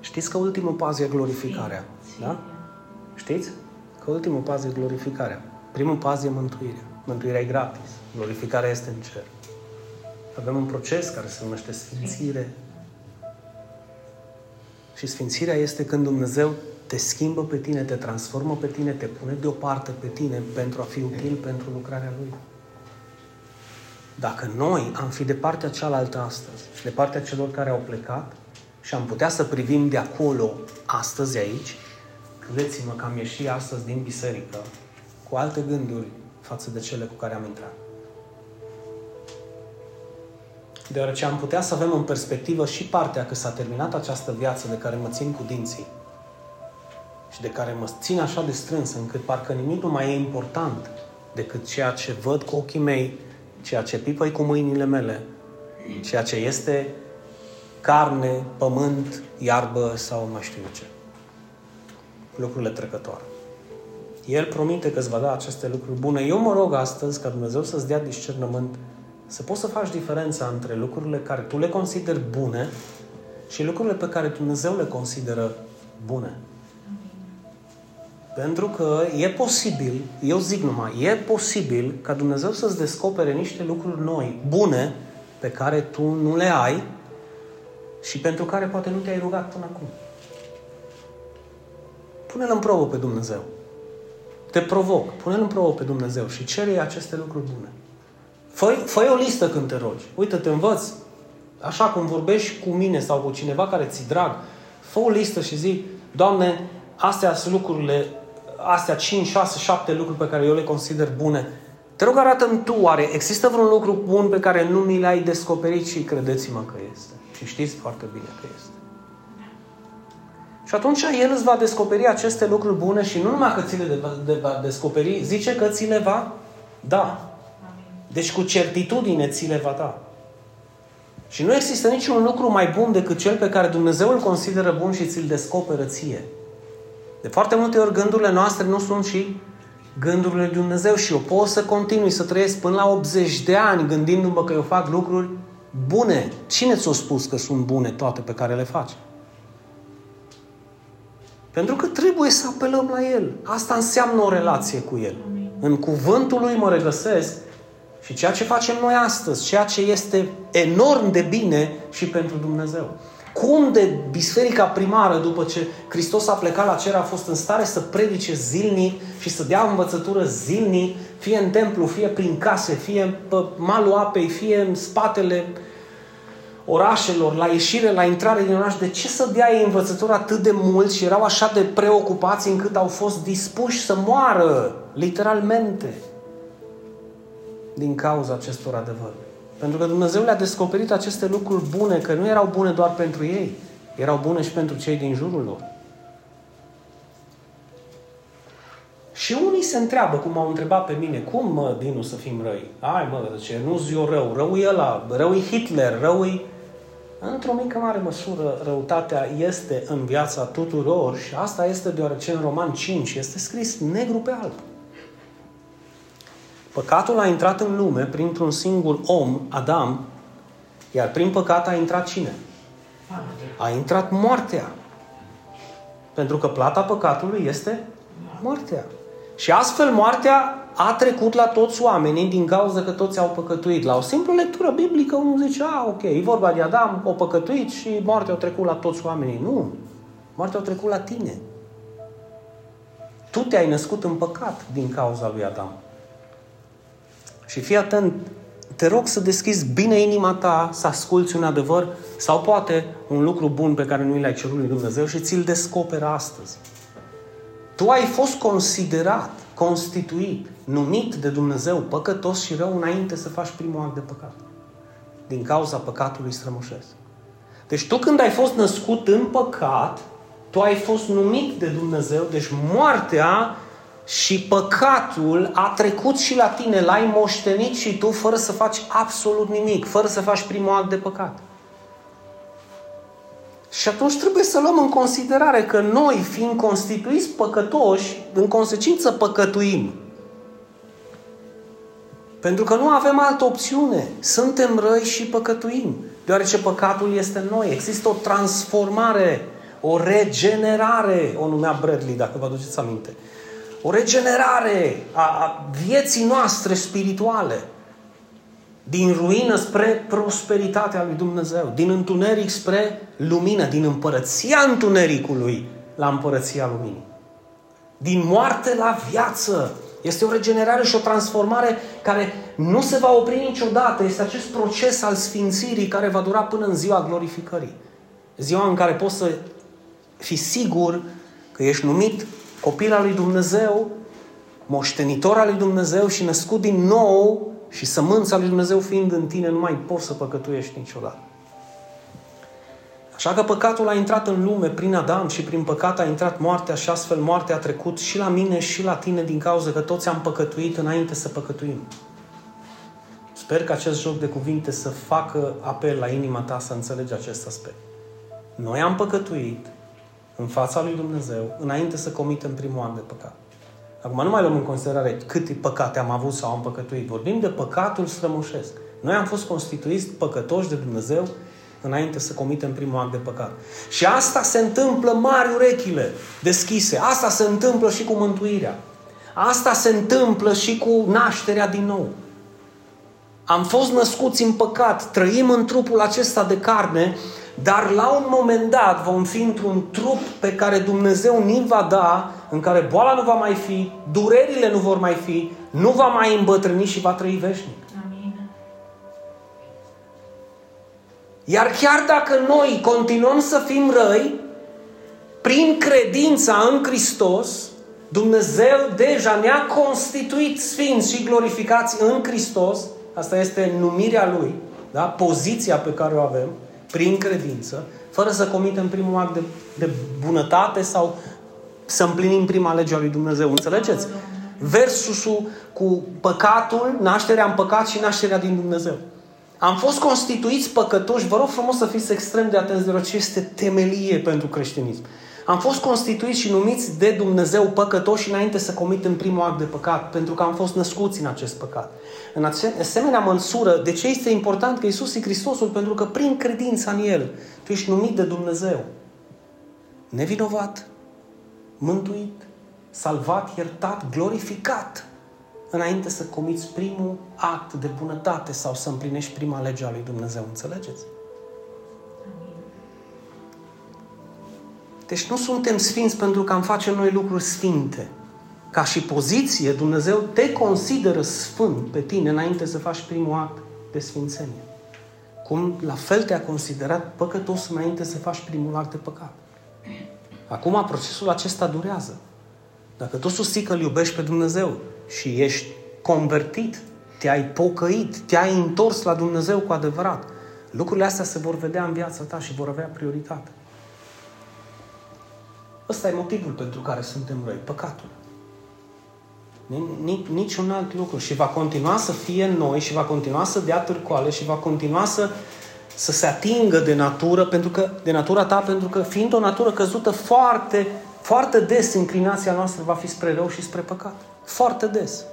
Știți că ultimul pas e glorificarea. Da? Știți? Că ultimul pas e glorificarea. Primul pas e mântuirea. Mântuirea e gratis. Glorificarea este în cer. Avem un proces care se numește sfințire. Și sfințirea este când Dumnezeu te schimbă pe tine, te transformă pe tine, te pune deoparte pe tine pentru a fi util pentru lucrarea Lui. Dacă noi am fi de partea cealaltă astăzi și de partea celor care au plecat și am putea să privim de acolo astăzi aici, credeți-mă că am ieșit astăzi din biserică cu alte gânduri față de cele cu care am intrat. Deoarece am putea să avem în perspectivă și partea că s-a terminat această viață de care mă țin cu dinții și de care mă țin așa de strâns încât parcă nimic nu mai e important decât ceea ce văd cu ochii mei, ceea ce pipăi cu mâinile mele, ceea ce este carne, pământ, iarbă sau mai știu ce. Lucrurile trecătoare. El promite că îți va da aceste lucruri bune. Eu mă rog astăzi ca Dumnezeu să-ți dea discernământ, să poți să faci diferența între lucrurile care tu le consideri bune și lucrurile pe care Dumnezeu le consideră bune. Pentru că e posibil, eu zic numai, e posibil ca Dumnezeu să-ți descopere niște lucruri noi, bune, pe care tu nu le ai și pentru care poate nu te-ai rugat până acum. Pune-L în probă pe Dumnezeu. Te provoc. Pune-L în probă pe Dumnezeu și cere aceste lucruri bune. Fă, fă o listă când te rogi. Uite, te învăț. Așa cum vorbești cu mine sau cu cineva care ți drag, fă o listă și zi, Doamne, astea sunt lucrurile, astea 5, 6, 7 lucruri pe care eu le consider bune. Te rog, arată-mi tu, oare există vreun lucru bun pe care nu mi l-ai descoperit și credeți-mă că este. Și știți foarte bine că este. Și atunci El îți va descoperi aceste lucruri bune și nu numai că ți le va descoperi, zice că ți le va da. Deci cu certitudine ți le va da. Și nu există niciun lucru mai bun decât cel pe care Dumnezeu îl consideră bun și ți-l descoperă ție. De foarte multe ori gândurile noastre nu sunt și gândurile lui Dumnezeu și eu pot să continui să trăiesc până la 80 de ani gândindu-mă că eu fac lucruri bune. Cine ți-a spus că sunt bune toate pe care le faci? Pentru că trebuie să apelăm la El. Asta înseamnă o relație cu El. În cuvântul Lui mă regăsesc și ceea ce facem noi astăzi, ceea ce este enorm de bine și pentru Dumnezeu. Cum de biserica primară, după ce Hristos a plecat la cer, a fost în stare să predice zilnic și să dea învățătură zilnic, fie în templu, fie prin case, fie pe malul apei, fie în spatele orașelor, la ieșire, la intrare din oraș, de ce să dea ei învățătură atât de mult și erau așa de preocupați încât au fost dispuși să moară, literalmente, din cauza acestor adevăruri. Pentru că Dumnezeu le-a descoperit aceste lucruri bune, că nu erau bune doar pentru ei, erau bune și pentru cei din jurul lor. Și unii se întreabă, cum au întrebat pe mine, cum mă, Dinu, să fim răi? Ai mă, ce nu zi eu rău, rău e ăla, rău e Hitler, rău e... Într-o mică mare măsură, răutatea este în viața tuturor și asta este deoarece în Roman 5 este scris negru pe alb. Păcatul a intrat în lume printr-un singur om, Adam, iar prin păcat a intrat cine? A intrat moartea. Pentru că plata păcatului este moartea. Și astfel moartea a trecut la toți oamenii din cauza că toți au păcătuit. La o simplă lectură biblică, unul zice, a, ok, e vorba de Adam, o păcătuit și moartea a trecut la toți oamenii. Nu. Moartea a trecut la tine. Tu te-ai născut în păcat din cauza lui Adam. Și fii atent, te rog să deschizi bine inima ta, să asculți un adevăr sau poate un lucru bun pe care nu l-ai cerut lui Dumnezeu și ți-l descoperă astăzi. Tu ai fost considerat, constituit, numit de Dumnezeu păcătos și rău înainte să faci primul act de păcat. Din cauza păcatului strămoșesc. Deci tu când ai fost născut în păcat, tu ai fost numit de Dumnezeu, deci moartea și păcatul a trecut și la tine, l-ai moștenit și tu fără să faci absolut nimic, fără să faci primul act de păcat. Și atunci trebuie să luăm în considerare că noi, fiind constituiți păcătoși, în consecință păcătuim. Pentru că nu avem altă opțiune. Suntem răi și păcătuim. Deoarece păcatul este în noi. Există o transformare, o regenerare, o numea Bradley, dacă vă aduceți aminte. O regenerare a, a vieții noastre spirituale. din ruină spre prosperitatea lui Dumnezeu, din întuneric spre lumină, din împărăția întunericului la împărăția luminii. Din moarte la viață. Este o regenerare și o transformare care nu se va opri niciodată. Este acest proces al sfințirii care va dura până în ziua glorificării. Ziua în care poți să fii sigur că ești numit copil al lui Dumnezeu, moștenitor al lui Dumnezeu și născut din nou și sămânța lui Dumnezeu fiind în tine, nu mai poți să păcătuiești niciodată. Așa că păcatul a intrat în lume prin Adam și prin păcat a intrat moartea și astfel moartea a trecut și la mine și la tine din cauza că toți am păcătuit înainte să păcătuim. Sper că acest joc de cuvinte să facă apel la inima ta să înțelegi acest aspect. Noi am păcătuit în fața lui Dumnezeu înainte să comitem primul an de păcat. Acum nu mai luăm în considerare câte păcate am avut sau am păcătuit. Vorbim de păcatul strămoșesc. Noi am fost constituiți păcătoși de Dumnezeu înainte să comitem primul act de păcat. Și asta se întâmplă mari urechile deschise. Asta se întâmplă și cu mântuirea. Asta se întâmplă și cu nașterea din nou. Am fost născuți în păcat, trăim în trupul acesta de carne, dar la un moment dat vom fi într-un trup pe care Dumnezeu ni va da, în care boala nu va mai fi, durerile nu vor mai fi, nu va mai îmbătrâni și va trăi veșnic. Iar chiar dacă noi continuăm să fim răi, prin credința în Hristos, Dumnezeu deja ne-a constituit sfinți și glorificați în Hristos, asta este numirea Lui, da? poziția pe care o avem, prin credință, fără să comitem primul act de, de bunătate sau să împlinim prima lege a lui Dumnezeu. Înțelegeți? Versusul cu păcatul, nașterea în păcat și nașterea din Dumnezeu. Am fost constituiți păcătoși, vă rog frumos să fiți extrem de atenți, deoarece este temelie pentru creștinism. Am fost constituiți și numiți de Dumnezeu păcătoși înainte să comitem primul act de păcat, pentru că am fost născuți în acest păcat. În asemenea măsură, de ce este important că Isus e Hristosul? Pentru că prin credința în El, tu ești numit de Dumnezeu. Nevinovat, mântuit, salvat, iertat, glorificat înainte să comiți primul act de bunătate sau să împlinești prima lege a lui Dumnezeu. Înțelegeți? Deci nu suntem sfinți pentru că am face noi lucruri sfinte. Ca și poziție, Dumnezeu te consideră sfânt pe tine înainte să faci primul act de sfințenie. Cum la fel te-a considerat păcătos înainte să faci primul act de păcat. Acum procesul acesta durează. Dacă tu susții că îl iubești pe Dumnezeu și ești convertit, te-ai pocăit, te-ai întors la Dumnezeu cu adevărat, lucrurile astea se vor vedea în viața ta și vor avea prioritate. Ăsta e motivul pentru care suntem răi, păcatul. Nici un alt lucru. Și va continua să fie în noi și va continua să dea târcoale și va continua să, să se atingă de natură, pentru că, de natura ta, pentru că fiind o natură căzută foarte, foarte des, inclinația noastră va fi spre rău și spre păcat. Foarte des.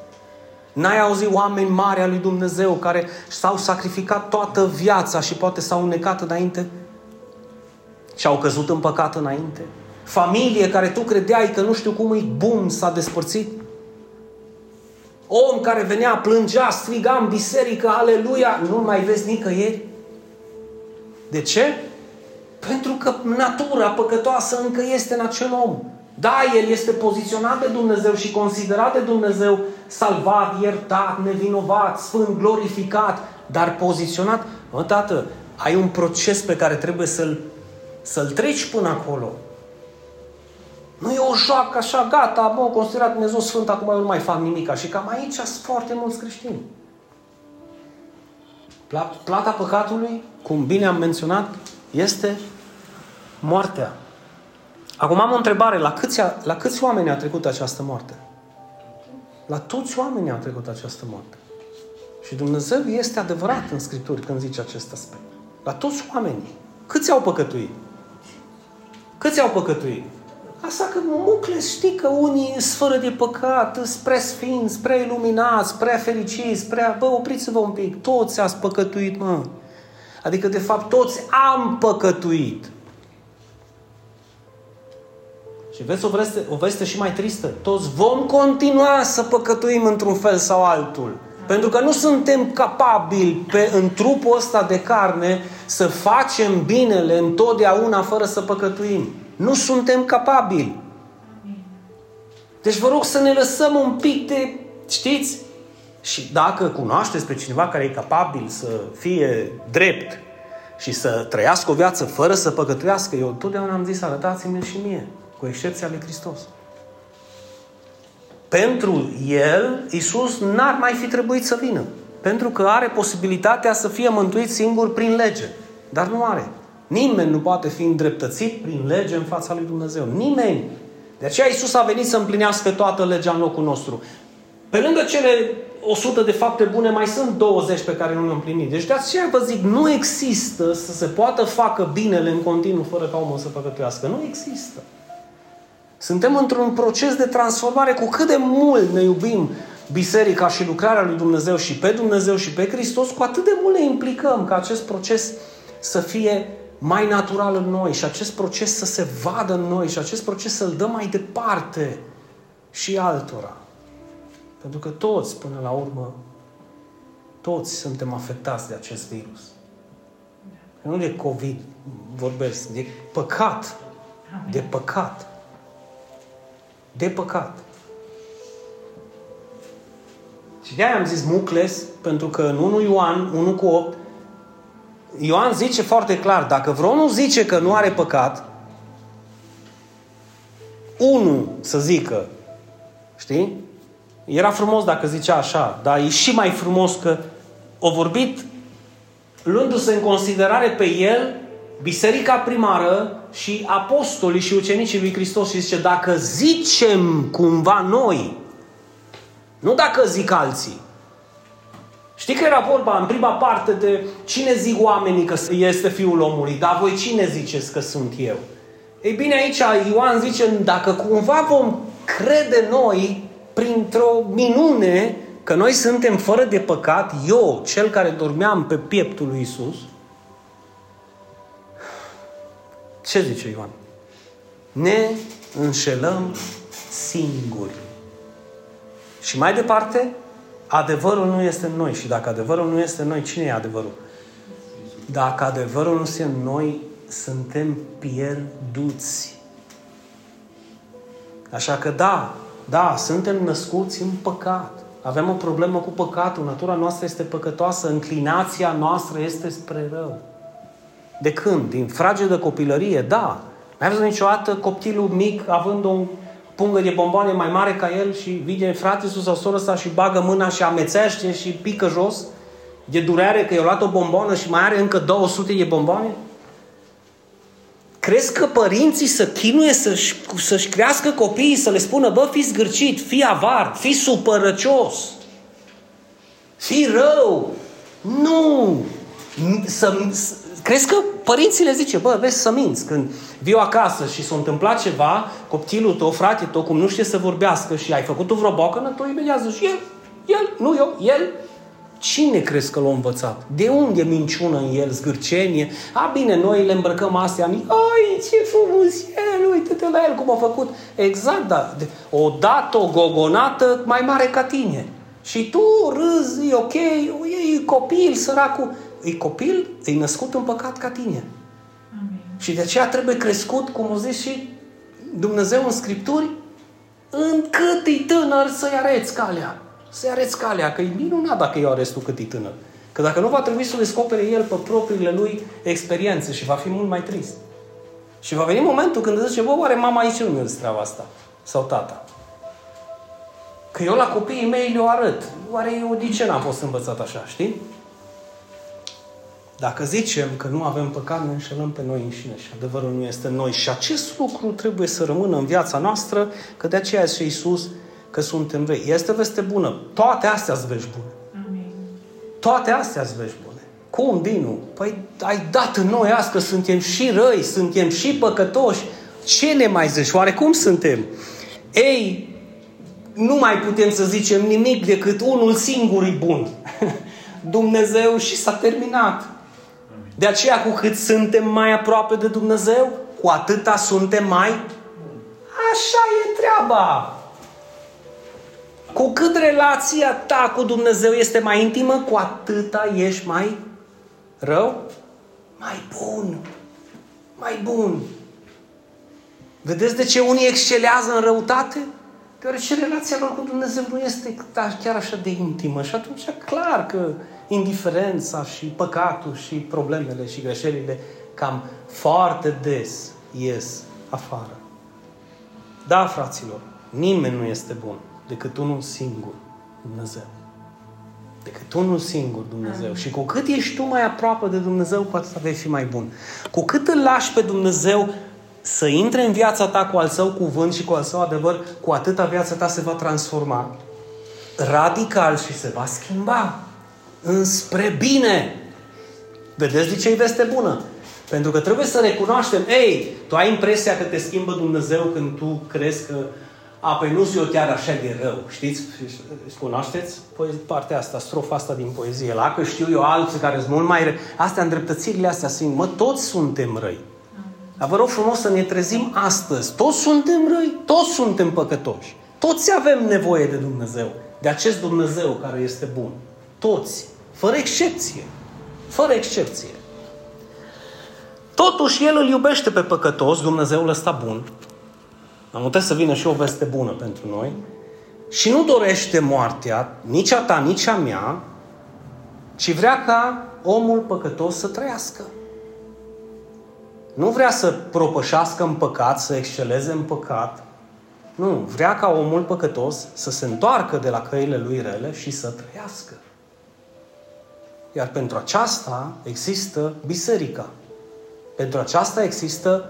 N-ai auzit oameni mari al lui Dumnezeu care s-au sacrificat toată viața și poate s-au unecat înainte și au căzut în păcat înainte. Familie care tu credeai că nu știu cum e bun s-a despărțit. Om care venea, plângea, striga în biserică, aleluia, nu mai vezi nicăieri. De ce? Pentru că natura păcătoasă încă este în acel om. Da, el este poziționat de Dumnezeu și considerat de Dumnezeu salvat, iertat, nevinovat, sfânt, glorificat, dar poziționat, mă, tată, ai un proces pe care trebuie să-l, să-l treci până acolo. Nu e o joacă așa, gata, mă, considerat Dumnezeu Sfânt, acum eu nu mai fac nimic. Și cam aici sunt foarte mulți creștini. Plata păcatului, cum bine am menționat, este moartea. Acum am o întrebare. La câți, la câți oameni a trecut această moarte? La toți oamenii a trecut această moarte. Și Dumnezeu este adevărat în Scripturi când zice acest aspect. La toți oamenii. Câți au păcătuit? Câți au păcătuit? Asta că mucle știi că unii sunt fără de păcat, spre sfinți, spre iluminați, spre fericiți, spre... Bă, opriți-vă un pic. Toți ați păcătuit, mă. Adică, de fapt, toți am păcătuit. Și vezi o veste, o veste și mai tristă. Toți vom continua să păcătuim într-un fel sau altul. Pentru că nu suntem capabili pe, în trupul ăsta de carne să facem binele întotdeauna fără să păcătuim. Nu suntem capabili. Deci vă rog să ne lăsăm un pic de, știți, și dacă cunoașteți pe cineva care e capabil să fie drept și să trăiască o viață fără să păcătuiască, eu totdeauna am zis, arătați-mi și mie, cu excepția lui Hristos. Pentru el, Isus n-ar mai fi trebuit să vină. Pentru că are posibilitatea să fie mântuit singur prin lege. Dar nu are. Nimeni nu poate fi îndreptățit prin lege în fața lui Dumnezeu. Nimeni. De aceea Isus a venit să împlinească toată legea în locul nostru. Pe lângă cele 100 de fapte bune, mai sunt 20 pe care nu le-am împlinit. Deci de aceea vă zic, nu există să se poată facă binele în continuu fără ca omul să păcătuiască. Nu există. Suntem într-un proces de transformare cu cât de mult ne iubim biserica și lucrarea lui Dumnezeu și pe Dumnezeu și pe Hristos, cu atât de mult ne implicăm ca acest proces să fie mai natural în noi și acest proces să se vadă în noi și acest proces să-l dăm mai departe și altora. Pentru că toți, până la urmă, toți suntem afectați de acest virus. Nu de COVID vorbesc, de păcat. De păcat. De păcat. Și de-aia am zis Mucles, pentru că în 1 Ioan, 1 cu 8, Ioan zice foarte clar, dacă vreunul zice că nu are păcat, unul să zică, știi? Era frumos dacă zicea așa, dar e și mai frumos că o vorbit luându-se în considerare pe el biserica primară și apostolii și ucenicii lui Hristos și zice, dacă zicem cumva noi, nu dacă zic alții, Știi că era vorba în prima parte de cine zic oamenii că este Fiul omului, dar voi cine ziceți că sunt eu? Ei bine, aici Ioan zice, dacă cumva vom crede noi printr-o minune că noi suntem fără de păcat, eu, cel care dormeam pe pieptul lui Isus, ce zice Ioan? Ne înșelăm singuri. Și mai departe, adevărul nu este în noi. Și dacă adevărul nu este în noi, cine e adevărul? Dacă adevărul nu este în noi, suntem pierduți. Așa că da, da, suntem născuți în păcat. Avem o problemă cu păcatul. Natura noastră este păcătoasă. Înclinația noastră este spre rău. De când? Din fragedă copilărie? Da. N-ai văzut niciodată copilul mic având o pungă de bomboane mai mare ca el și vine frate sau soră sa și bagă mâna și amețește și pică jos de durere că i-a luat o bombonă și mai are încă 200 de bomboane? Crezi că părinții să chinuie să-și, să-și crească copiii, să le spună, bă, fii zgârcit, fii avar, fii supărăcios, fii rău. Nu! Să, crezi că părinții le zice, bă, vezi să minți. Când viu acasă și s-a întâmplat ceva, copilul tău, frate tău, cum nu știe să vorbească și ai făcut o vreo bocănă, tu imediat zici, el, el, nu eu, el, Cine crezi că l-a învățat? De unde minciună în el, zgârcenie? A, bine, noi le îmbrăcăm astea. Ai, ce frumos el, uite-te la el cum a făcut. Exact, da. O dată, o gogonată mai mare ca tine. Și tu râzi, e ok, e copil, săracul. E copil, e născut în păcat ca tine. Amin. Și de aceea trebuie crescut, cum o zis și Dumnezeu în Scripturi, încât e tânăr să-i areți calea să-i arăți calea, că e minunat dacă eu arăți tu cât e tânăr. Că dacă nu va trebui să descopere el pe propriile lui experiențe și va fi mult mai trist. Și va veni momentul când zice, bă, oare mama aici nu mi treaba asta? Sau tata? Că eu la copiii mei le-o arăt. Oare eu de ce n-am fost învățat așa, știi? Dacă zicem că nu avem păcat, ne înșelăm pe noi înșine și adevărul nu este în noi. Și acest lucru trebuie să rămână în viața noastră, că de aceea și Iisus că suntem răi. Este veste bună. Toate astea sunt vești bune. Amin. Toate astea sunt vești bune. Cum, Dinu? Păi ai dat în noi azi că suntem și răi, suntem și păcătoși. Ce ne mai zici? Oare cum suntem? Ei, nu mai putem să zicem nimic decât unul singur e bun. *laughs* Dumnezeu și s-a terminat. De aceea, cu cât suntem mai aproape de Dumnezeu, cu atâta suntem mai... Așa e treaba. Cu cât relația ta cu Dumnezeu este mai intimă, cu atâta ești mai rău, mai bun. Mai bun. Vedeți de ce unii excelează în răutate? Deoarece relația lor cu Dumnezeu nu este chiar așa de intimă. Și atunci, clar că indiferența și păcatul și problemele și greșelile cam foarte des ies afară. Da, fraților, nimeni nu este bun decât unul singur, Dumnezeu. Decât unul singur, Dumnezeu. Amin. Și cu cât ești tu mai aproape de Dumnezeu, cu atât vei fi mai bun. Cu cât îl lași pe Dumnezeu să intre în viața ta cu al său cuvânt și cu al său adevăr, cu atâta viața ta se va transforma radical și se va schimba înspre bine. Vedeți de ce e veste bună? Pentru că trebuie să recunoaștem, ei, tu ai impresia că te schimbă Dumnezeu când tu crezi că a, păi nu eu chiar așa de rău. Știți? Cunoașteți partea asta, strofa asta din poezie. La că știu eu alții care sunt mult mai răi. Astea, îndreptățirile astea sunt, mă, toți suntem răi. Dar vă rog frumos să ne trezim astăzi. Toți suntem răi, toți suntem păcătoși. Toți avem nevoie de Dumnezeu. De acest Dumnezeu care este bun. Toți. Fără excepție. Fără excepție. Totuși, El îl iubește pe păcătos, Dumnezeul ăsta bun. Am putea să vină și o veste bună pentru noi. Și nu dorește moartea, nici a ta, nici a mea, ci vrea ca omul păcătos să trăiască. Nu vrea să propășească în păcat, să exceleze în păcat. Nu, vrea ca omul păcătos să se întoarcă de la căile lui rele și să trăiască. Iar pentru aceasta există biserica. Pentru aceasta există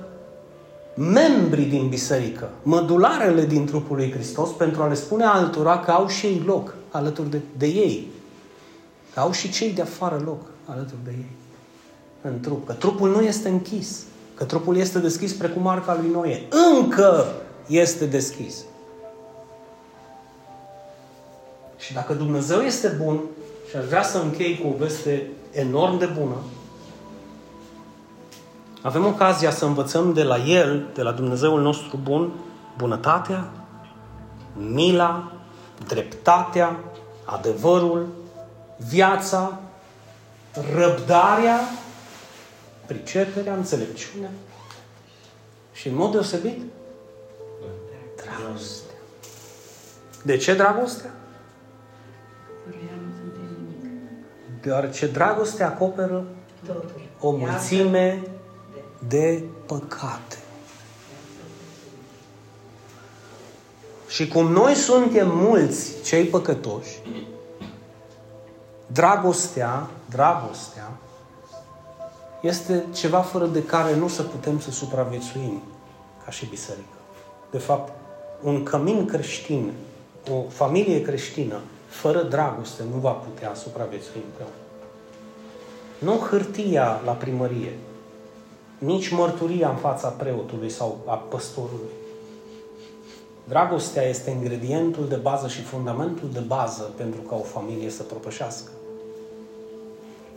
membrii din biserică, mădularele din trupul lui Hristos, pentru a le spune altora că au și ei loc alături de, de ei. Că au și cei de afară loc alături de ei. În trup. Că trupul nu este închis. Că trupul este deschis precum arca lui Noe. Încă este deschis. Și dacă Dumnezeu este bun, și aș vrea să închei cu o veste enorm de bună, avem ocazia să învățăm de la El, de la Dumnezeul nostru bun, bunătatea, mila, dreptatea, adevărul, viața, răbdarea, priceperea, înțelepciunea și în mod deosebit dragostea. De ce dragostea? Deoarece dragostea acoperă o mulțime de păcate. Și cum noi suntem mulți cei păcătoși, dragostea, dragostea, este ceva fără de care nu să putem să supraviețuim ca și biserică. De fapt, un cămin creștin, o familie creștină, fără dragoste, nu va putea supraviețui împreună. Nu hârtia la primărie, nici mărturia în fața preotului sau a păstorului. Dragostea este ingredientul de bază și fundamentul de bază pentru ca o familie să propășească.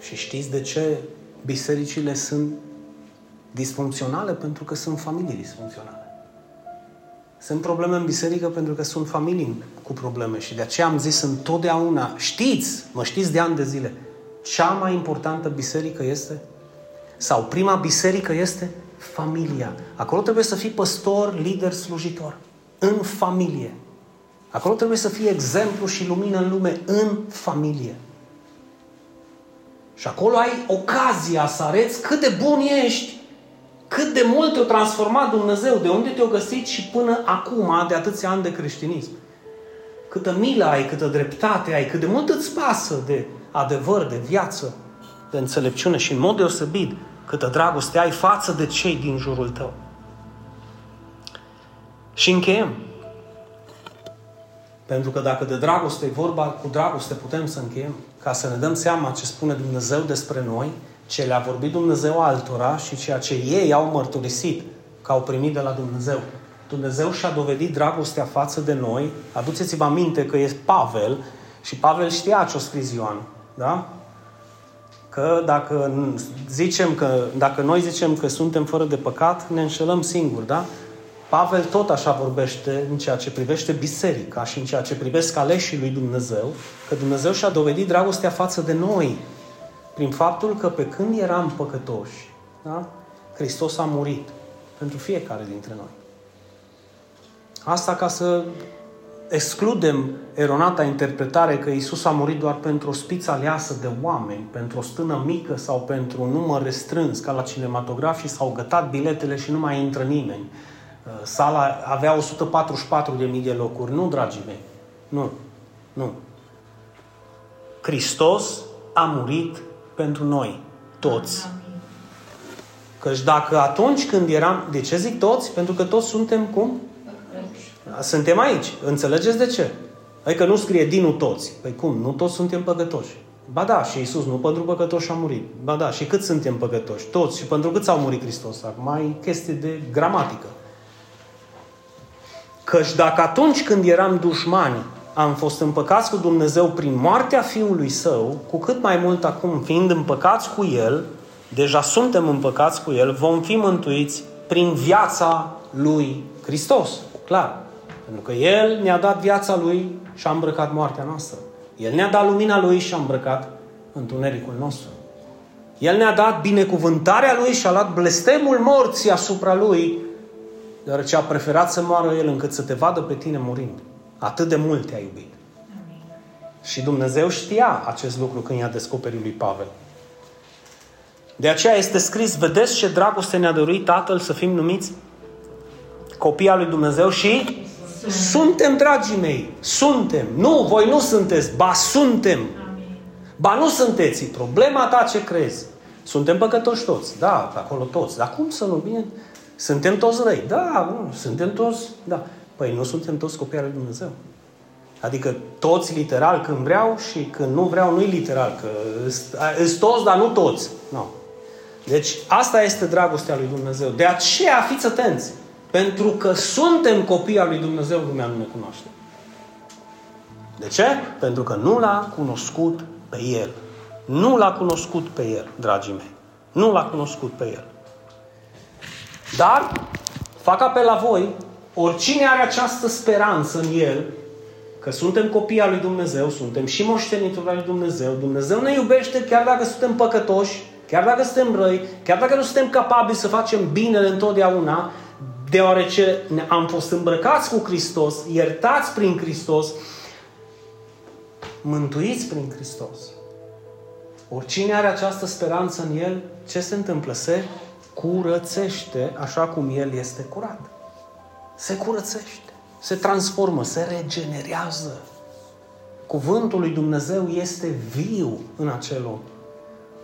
Și știți de ce bisericile sunt disfuncționale? Pentru că sunt familii disfuncționale. Sunt probleme în biserică pentru că sunt familii cu probleme și de aceea am zis întotdeauna, știți, mă știți de ani de zile, cea mai importantă biserică este sau prima biserică este familia. Acolo trebuie să fii păstor, lider, slujitor. În familie. Acolo trebuie să fii exemplu și lumină în lume în familie. Și acolo ai ocazia să arăți cât de bun ești, cât de mult te-a transformat Dumnezeu, de unde te-a găsit și până acum, de atâția ani de creștinism. Câtă milă ai, câtă dreptate ai, cât de mult îți pasă de adevăr, de viață, de înțelepciune și în mod deosebit câtă dragoste ai față de cei din jurul tău. Și încheiem. Pentru că dacă de dragoste e vorba, cu dragoste putem să încheiem, ca să ne dăm seama ce spune Dumnezeu despre noi, ce le-a vorbit Dumnezeu altora și ceea ce ei au mărturisit că au primit de la Dumnezeu. Dumnezeu și-a dovedit dragostea față de noi. Aduceți-vă aminte că e Pavel și Pavel știa ce-o scris Ioan. Da? că dacă zicem că, dacă noi zicem că suntem fără de păcat, ne înșelăm singuri, da? Pavel tot așa vorbește în ceea ce privește biserica și în ceea ce privește aleșii lui Dumnezeu, că Dumnezeu și-a dovedit dragostea față de noi prin faptul că pe când eram păcătoși, da? Hristos a murit pentru fiecare dintre noi. Asta ca să excludem eronata interpretare că Isus a murit doar pentru o spiță aleasă de oameni, pentru o stână mică sau pentru un număr restrâns, ca la cinematograf și s-au gătat biletele și nu mai intră nimeni. Uh, sala avea 144.000 de locuri. Nu, dragii mei. Nu. Nu. Hristos a murit pentru noi, toți. Căci dacă atunci când eram... De ce zic toți? Pentru că toți suntem cum? Suntem aici. Înțelegeți de ce? Adică nu scrie dinul toți. Păi cum? Nu toți suntem păcătoși. Ba da, și Isus nu pentru păcătoși a murit. Ba da, și cât suntem păcătoși? Toți. Și pentru cât s-au murit Hristos? Acum mai chestie de gramatică. Căci dacă atunci când eram dușmani am fost împăcați cu Dumnezeu prin moartea Fiului Său, cu cât mai mult acum, fiind împăcați cu El, deja suntem împăcați cu El, vom fi mântuiți prin viața Lui Hristos. Clar. Pentru că El ne-a dat viața Lui și a îmbrăcat moartea noastră. El ne-a dat lumina Lui și a îmbrăcat întunericul nostru. El ne-a dat binecuvântarea Lui și a luat blestemul morții asupra Lui, deoarece a preferat să moară El încât să te vadă pe tine murind. Atât de mult te-a iubit. Și Dumnezeu știa acest lucru când i-a descoperit lui Pavel. De aceea este scris, vedeți ce dragoste ne-a dăruit Tatăl să fim numiți copii al lui Dumnezeu și suntem, dragii mei, suntem. Nu, voi nu sunteți, ba suntem. Ba nu sunteți, problema ta ce crezi. Suntem păcătoși toți, da, acolo toți. Dar cum să nu bine? Suntem toți răi. Da, nu, suntem toți, da. Păi nu suntem toți copii al lui Dumnezeu. Adică toți literal când vreau și când nu vreau nu-i literal, că sunt toți, dar nu toți. Nu. Deci asta este dragostea lui Dumnezeu. De aceea fiți atenți. Pentru că suntem copii al lui Dumnezeu, lumea nu ne cunoaște. De ce? Pentru că nu l-a cunoscut pe El. Nu l-a cunoscut pe El, dragii mei. Nu l-a cunoscut pe El. Dar fac apel la voi, oricine are această speranță în El, că suntem copii al lui Dumnezeu, suntem și moștenitori al lui Dumnezeu, Dumnezeu ne iubește chiar dacă suntem păcătoși, chiar dacă suntem răi, chiar dacă nu suntem capabili să facem binele întotdeauna, deoarece am fost îmbrăcați cu Hristos, iertați prin Hristos, mântuiți prin Hristos. Oricine are această speranță în El, ce se întâmplă? Se curățește așa cum El este curat. Se curățește, se transformă, se regenerează. Cuvântul lui Dumnezeu este viu în acel om.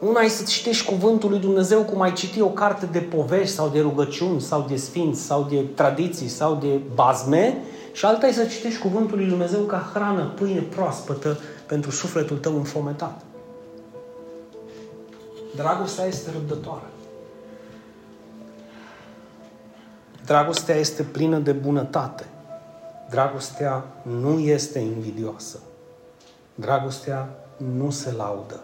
Una e să citești cuvântul lui Dumnezeu cum ai citi o carte de povești sau de rugăciuni sau de sfinți sau de tradiții sau de bazme și alta e să citești cuvântul lui Dumnezeu ca hrană, pâine proaspătă pentru sufletul tău înfometat. Dragostea este răbdătoare. Dragostea este plină de bunătate. Dragostea nu este invidioasă. Dragostea nu se laudă.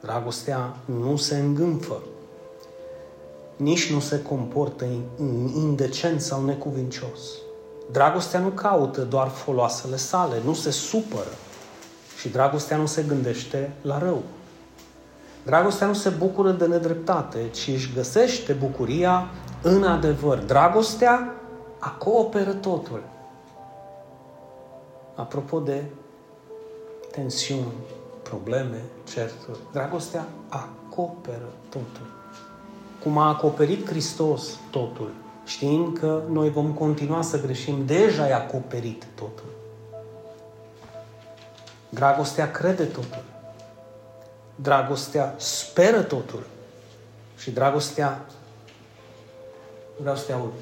Dragostea nu se îngânfă, nici nu se comportă indecent sau necuvincios. Dragostea nu caută doar foloasele sale, nu se supără și dragostea nu se gândește la rău. Dragostea nu se bucură de nedreptate, ci își găsește bucuria în adevăr. Dragostea acoperă totul. Apropo de tensiuni, probleme, certuri. Dragostea acoperă totul. Cum a acoperit Hristos totul, știind că noi vom continua să greșim, deja e acoperit totul. Dragostea crede totul. Dragostea speră totul. Și dragostea, vreau să te aud,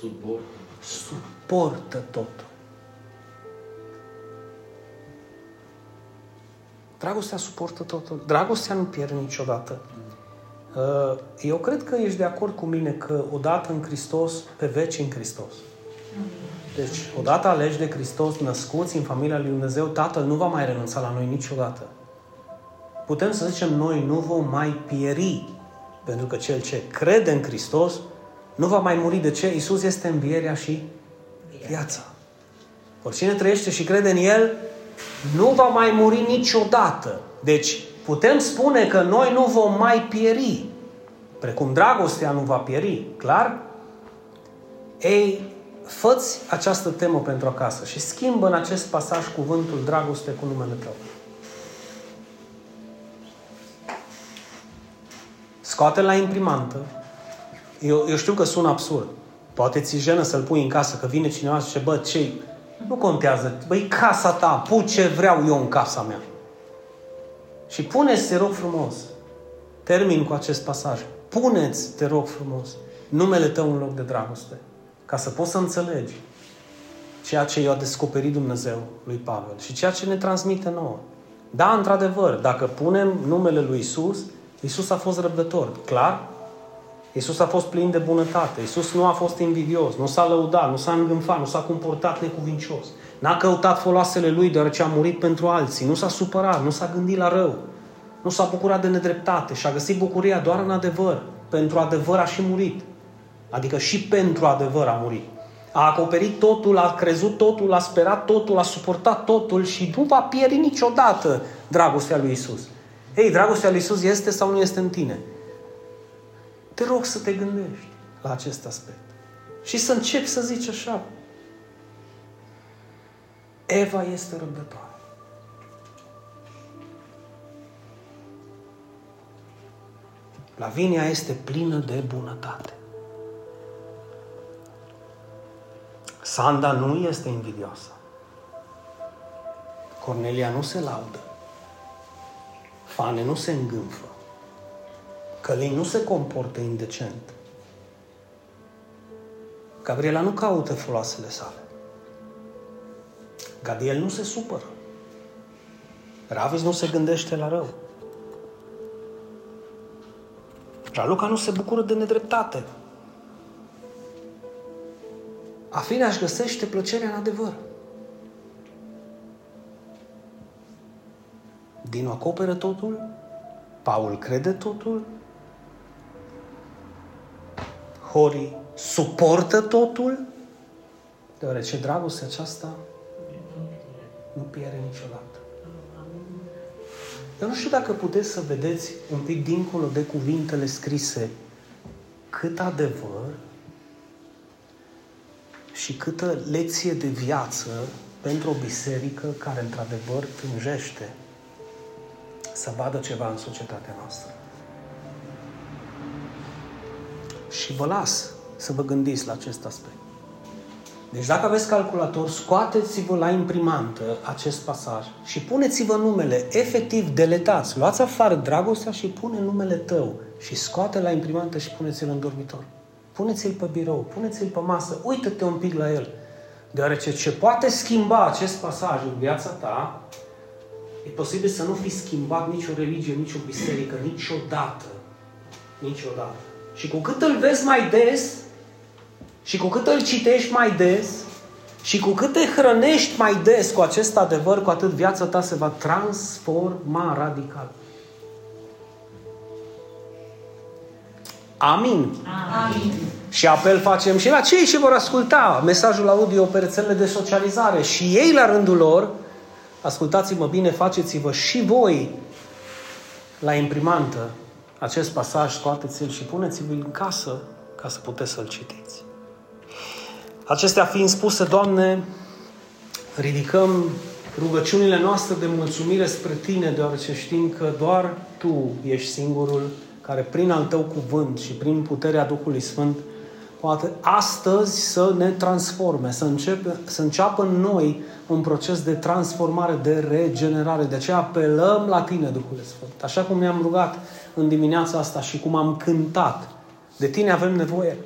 suportă. suportă totul. Dragostea suportă totul. Dragostea nu pierde niciodată. Uh, eu cred că ești de acord cu mine că odată în Hristos, pe veci în Hristos. Deci, odată aleși de Hristos, născuți în familia lui Dumnezeu, Tatăl nu va mai renunța la noi niciodată. Putem să zicem, noi nu vom mai pieri, pentru că cel ce crede în Hristos nu va mai muri. De ce? Isus este învierea și viața. Oricine trăiește și crede în El, nu va mai muri niciodată. Deci, putem spune că noi nu vom mai pieri, precum dragostea nu va pieri, clar? Ei, făți această temă pentru acasă și schimbă în acest pasaj cuvântul dragoste cu numele tău. Scoate la imprimantă. Eu, eu știu că sună absurd. Poate ți jenă să-l pui în casă, că vine cineva și zice, bă, ce Nu contează. Băi, casa ta, pui ce vreau eu în casa mea. Și puneți, te rog frumos, termin cu acest pasaj, puneți, te rog frumos, numele tău în loc de dragoste, ca să poți să înțelegi ceea ce i-a descoperit Dumnezeu lui Pavel și ceea ce ne transmite nouă. Da, într-adevăr, dacă punem numele lui Isus, Isus a fost răbdător, clar? Isus a fost plin de bunătate. Isus nu a fost invidios, nu s-a lăudat, nu s-a îngânfat, nu s-a comportat necuvincios. N-a căutat foloasele lui deoarece a murit pentru alții. Nu s-a supărat, nu s-a gândit la rău. Nu s-a bucurat de nedreptate și a găsit bucuria doar în adevăr. Pentru adevăr a și murit. Adică și pentru adevăr a murit. A acoperit totul, a crezut totul, a sperat totul, a suportat totul și nu va pieri niciodată dragostea lui Isus. Ei, dragostea lui Isus este sau nu este în tine? Te rog să te gândești la acest aspect. Și să începi să zici așa. Eva este răbdătoare. Lavinia este plină de bunătate. Sanda nu este invidioasă. Cornelia nu se laudă. Fane nu se îngânfă. Călin nu se comportă indecent. Gabriela nu caută foloasele sale. Gadiel nu se supără. Ravis nu se gândește la rău. Raluca nu se bucură de nedreptate. Afina își găsește plăcerea în adevăr. Dinu acoperă totul, Paul crede totul, Hori suportă totul, deoarece dragostea aceasta nu pierde niciodată. Eu nu știu dacă puteți să vedeți un pic dincolo de cuvintele scrise cât adevăr și câtă lecție de viață pentru o biserică care într-adevăr tânjește să vadă ceva în societatea noastră. Și vă las să vă gândiți la acest aspect. Deci dacă aveți calculator, scoateți-vă la imprimantă acest pasaj și puneți-vă numele, efectiv deletați, luați afară dragostea și pune numele tău și scoate la imprimantă și puneți-l în dormitor. Puneți-l pe birou, puneți-l pe masă, uită-te un pic la el. Deoarece ce poate schimba acest pasaj în viața ta, e posibil să nu fi schimbat nicio religie, nicio biserică, niciodată. Niciodată. Și cu cât îl vezi mai des, și cu cât îl citești mai des, și cu cât te hrănești mai des cu acest adevăr, cu atât viața ta se va transforma radical. Amin. Amin. Și apel facem și la cei ce vor asculta mesajul audio pe rețelele de socializare și ei la rândul lor, ascultați-mă bine, faceți-vă și voi la imprimantă acest pasaj, scoateți-l și puneți-l în casă ca să puteți să-l citiți. Acestea fiind spuse, Doamne, ridicăm rugăciunile noastre de mulțumire spre Tine, deoarece știm că doar Tu ești singurul care prin al Tău cuvânt și prin puterea Duhului Sfânt poate astăzi să ne transforme, să, începe, să înceapă în noi un proces de transformare, de regenerare. De aceea apelăm la Tine, Duhul Sfânt. Așa cum ne-am rugat în dimineața asta și cum am cântat. De Tine avem nevoie.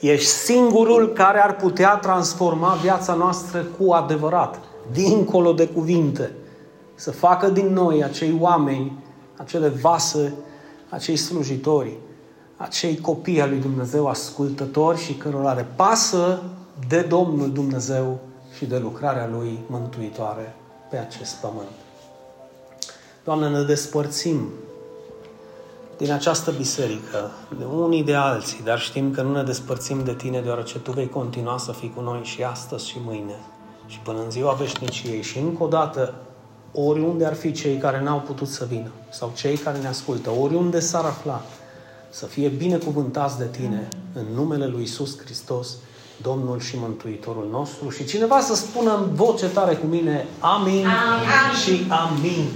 Ești singurul care ar putea transforma viața noastră cu adevărat, dincolo de cuvinte. Să facă din noi acei oameni, acele vase, acei slujitori, acei copii al lui Dumnezeu ascultători și cărora le pasă de Domnul Dumnezeu și de lucrarea Lui mântuitoare pe acest pământ. Doamne, ne despărțim din această biserică, de unii de alții, dar știm că nu ne despărțim de tine, deoarece tu vei continua să fii cu noi și astăzi și mâine și până în ziua veșniciei. Și încă o dată, oriunde ar fi cei care n-au putut să vină sau cei care ne ascultă, oriunde s-ar afla, să fie binecuvântați de tine în numele lui Isus Hristos, Domnul și Mântuitorul nostru. Și cineva să spună în voce tare cu mine, amin, amin. și amin.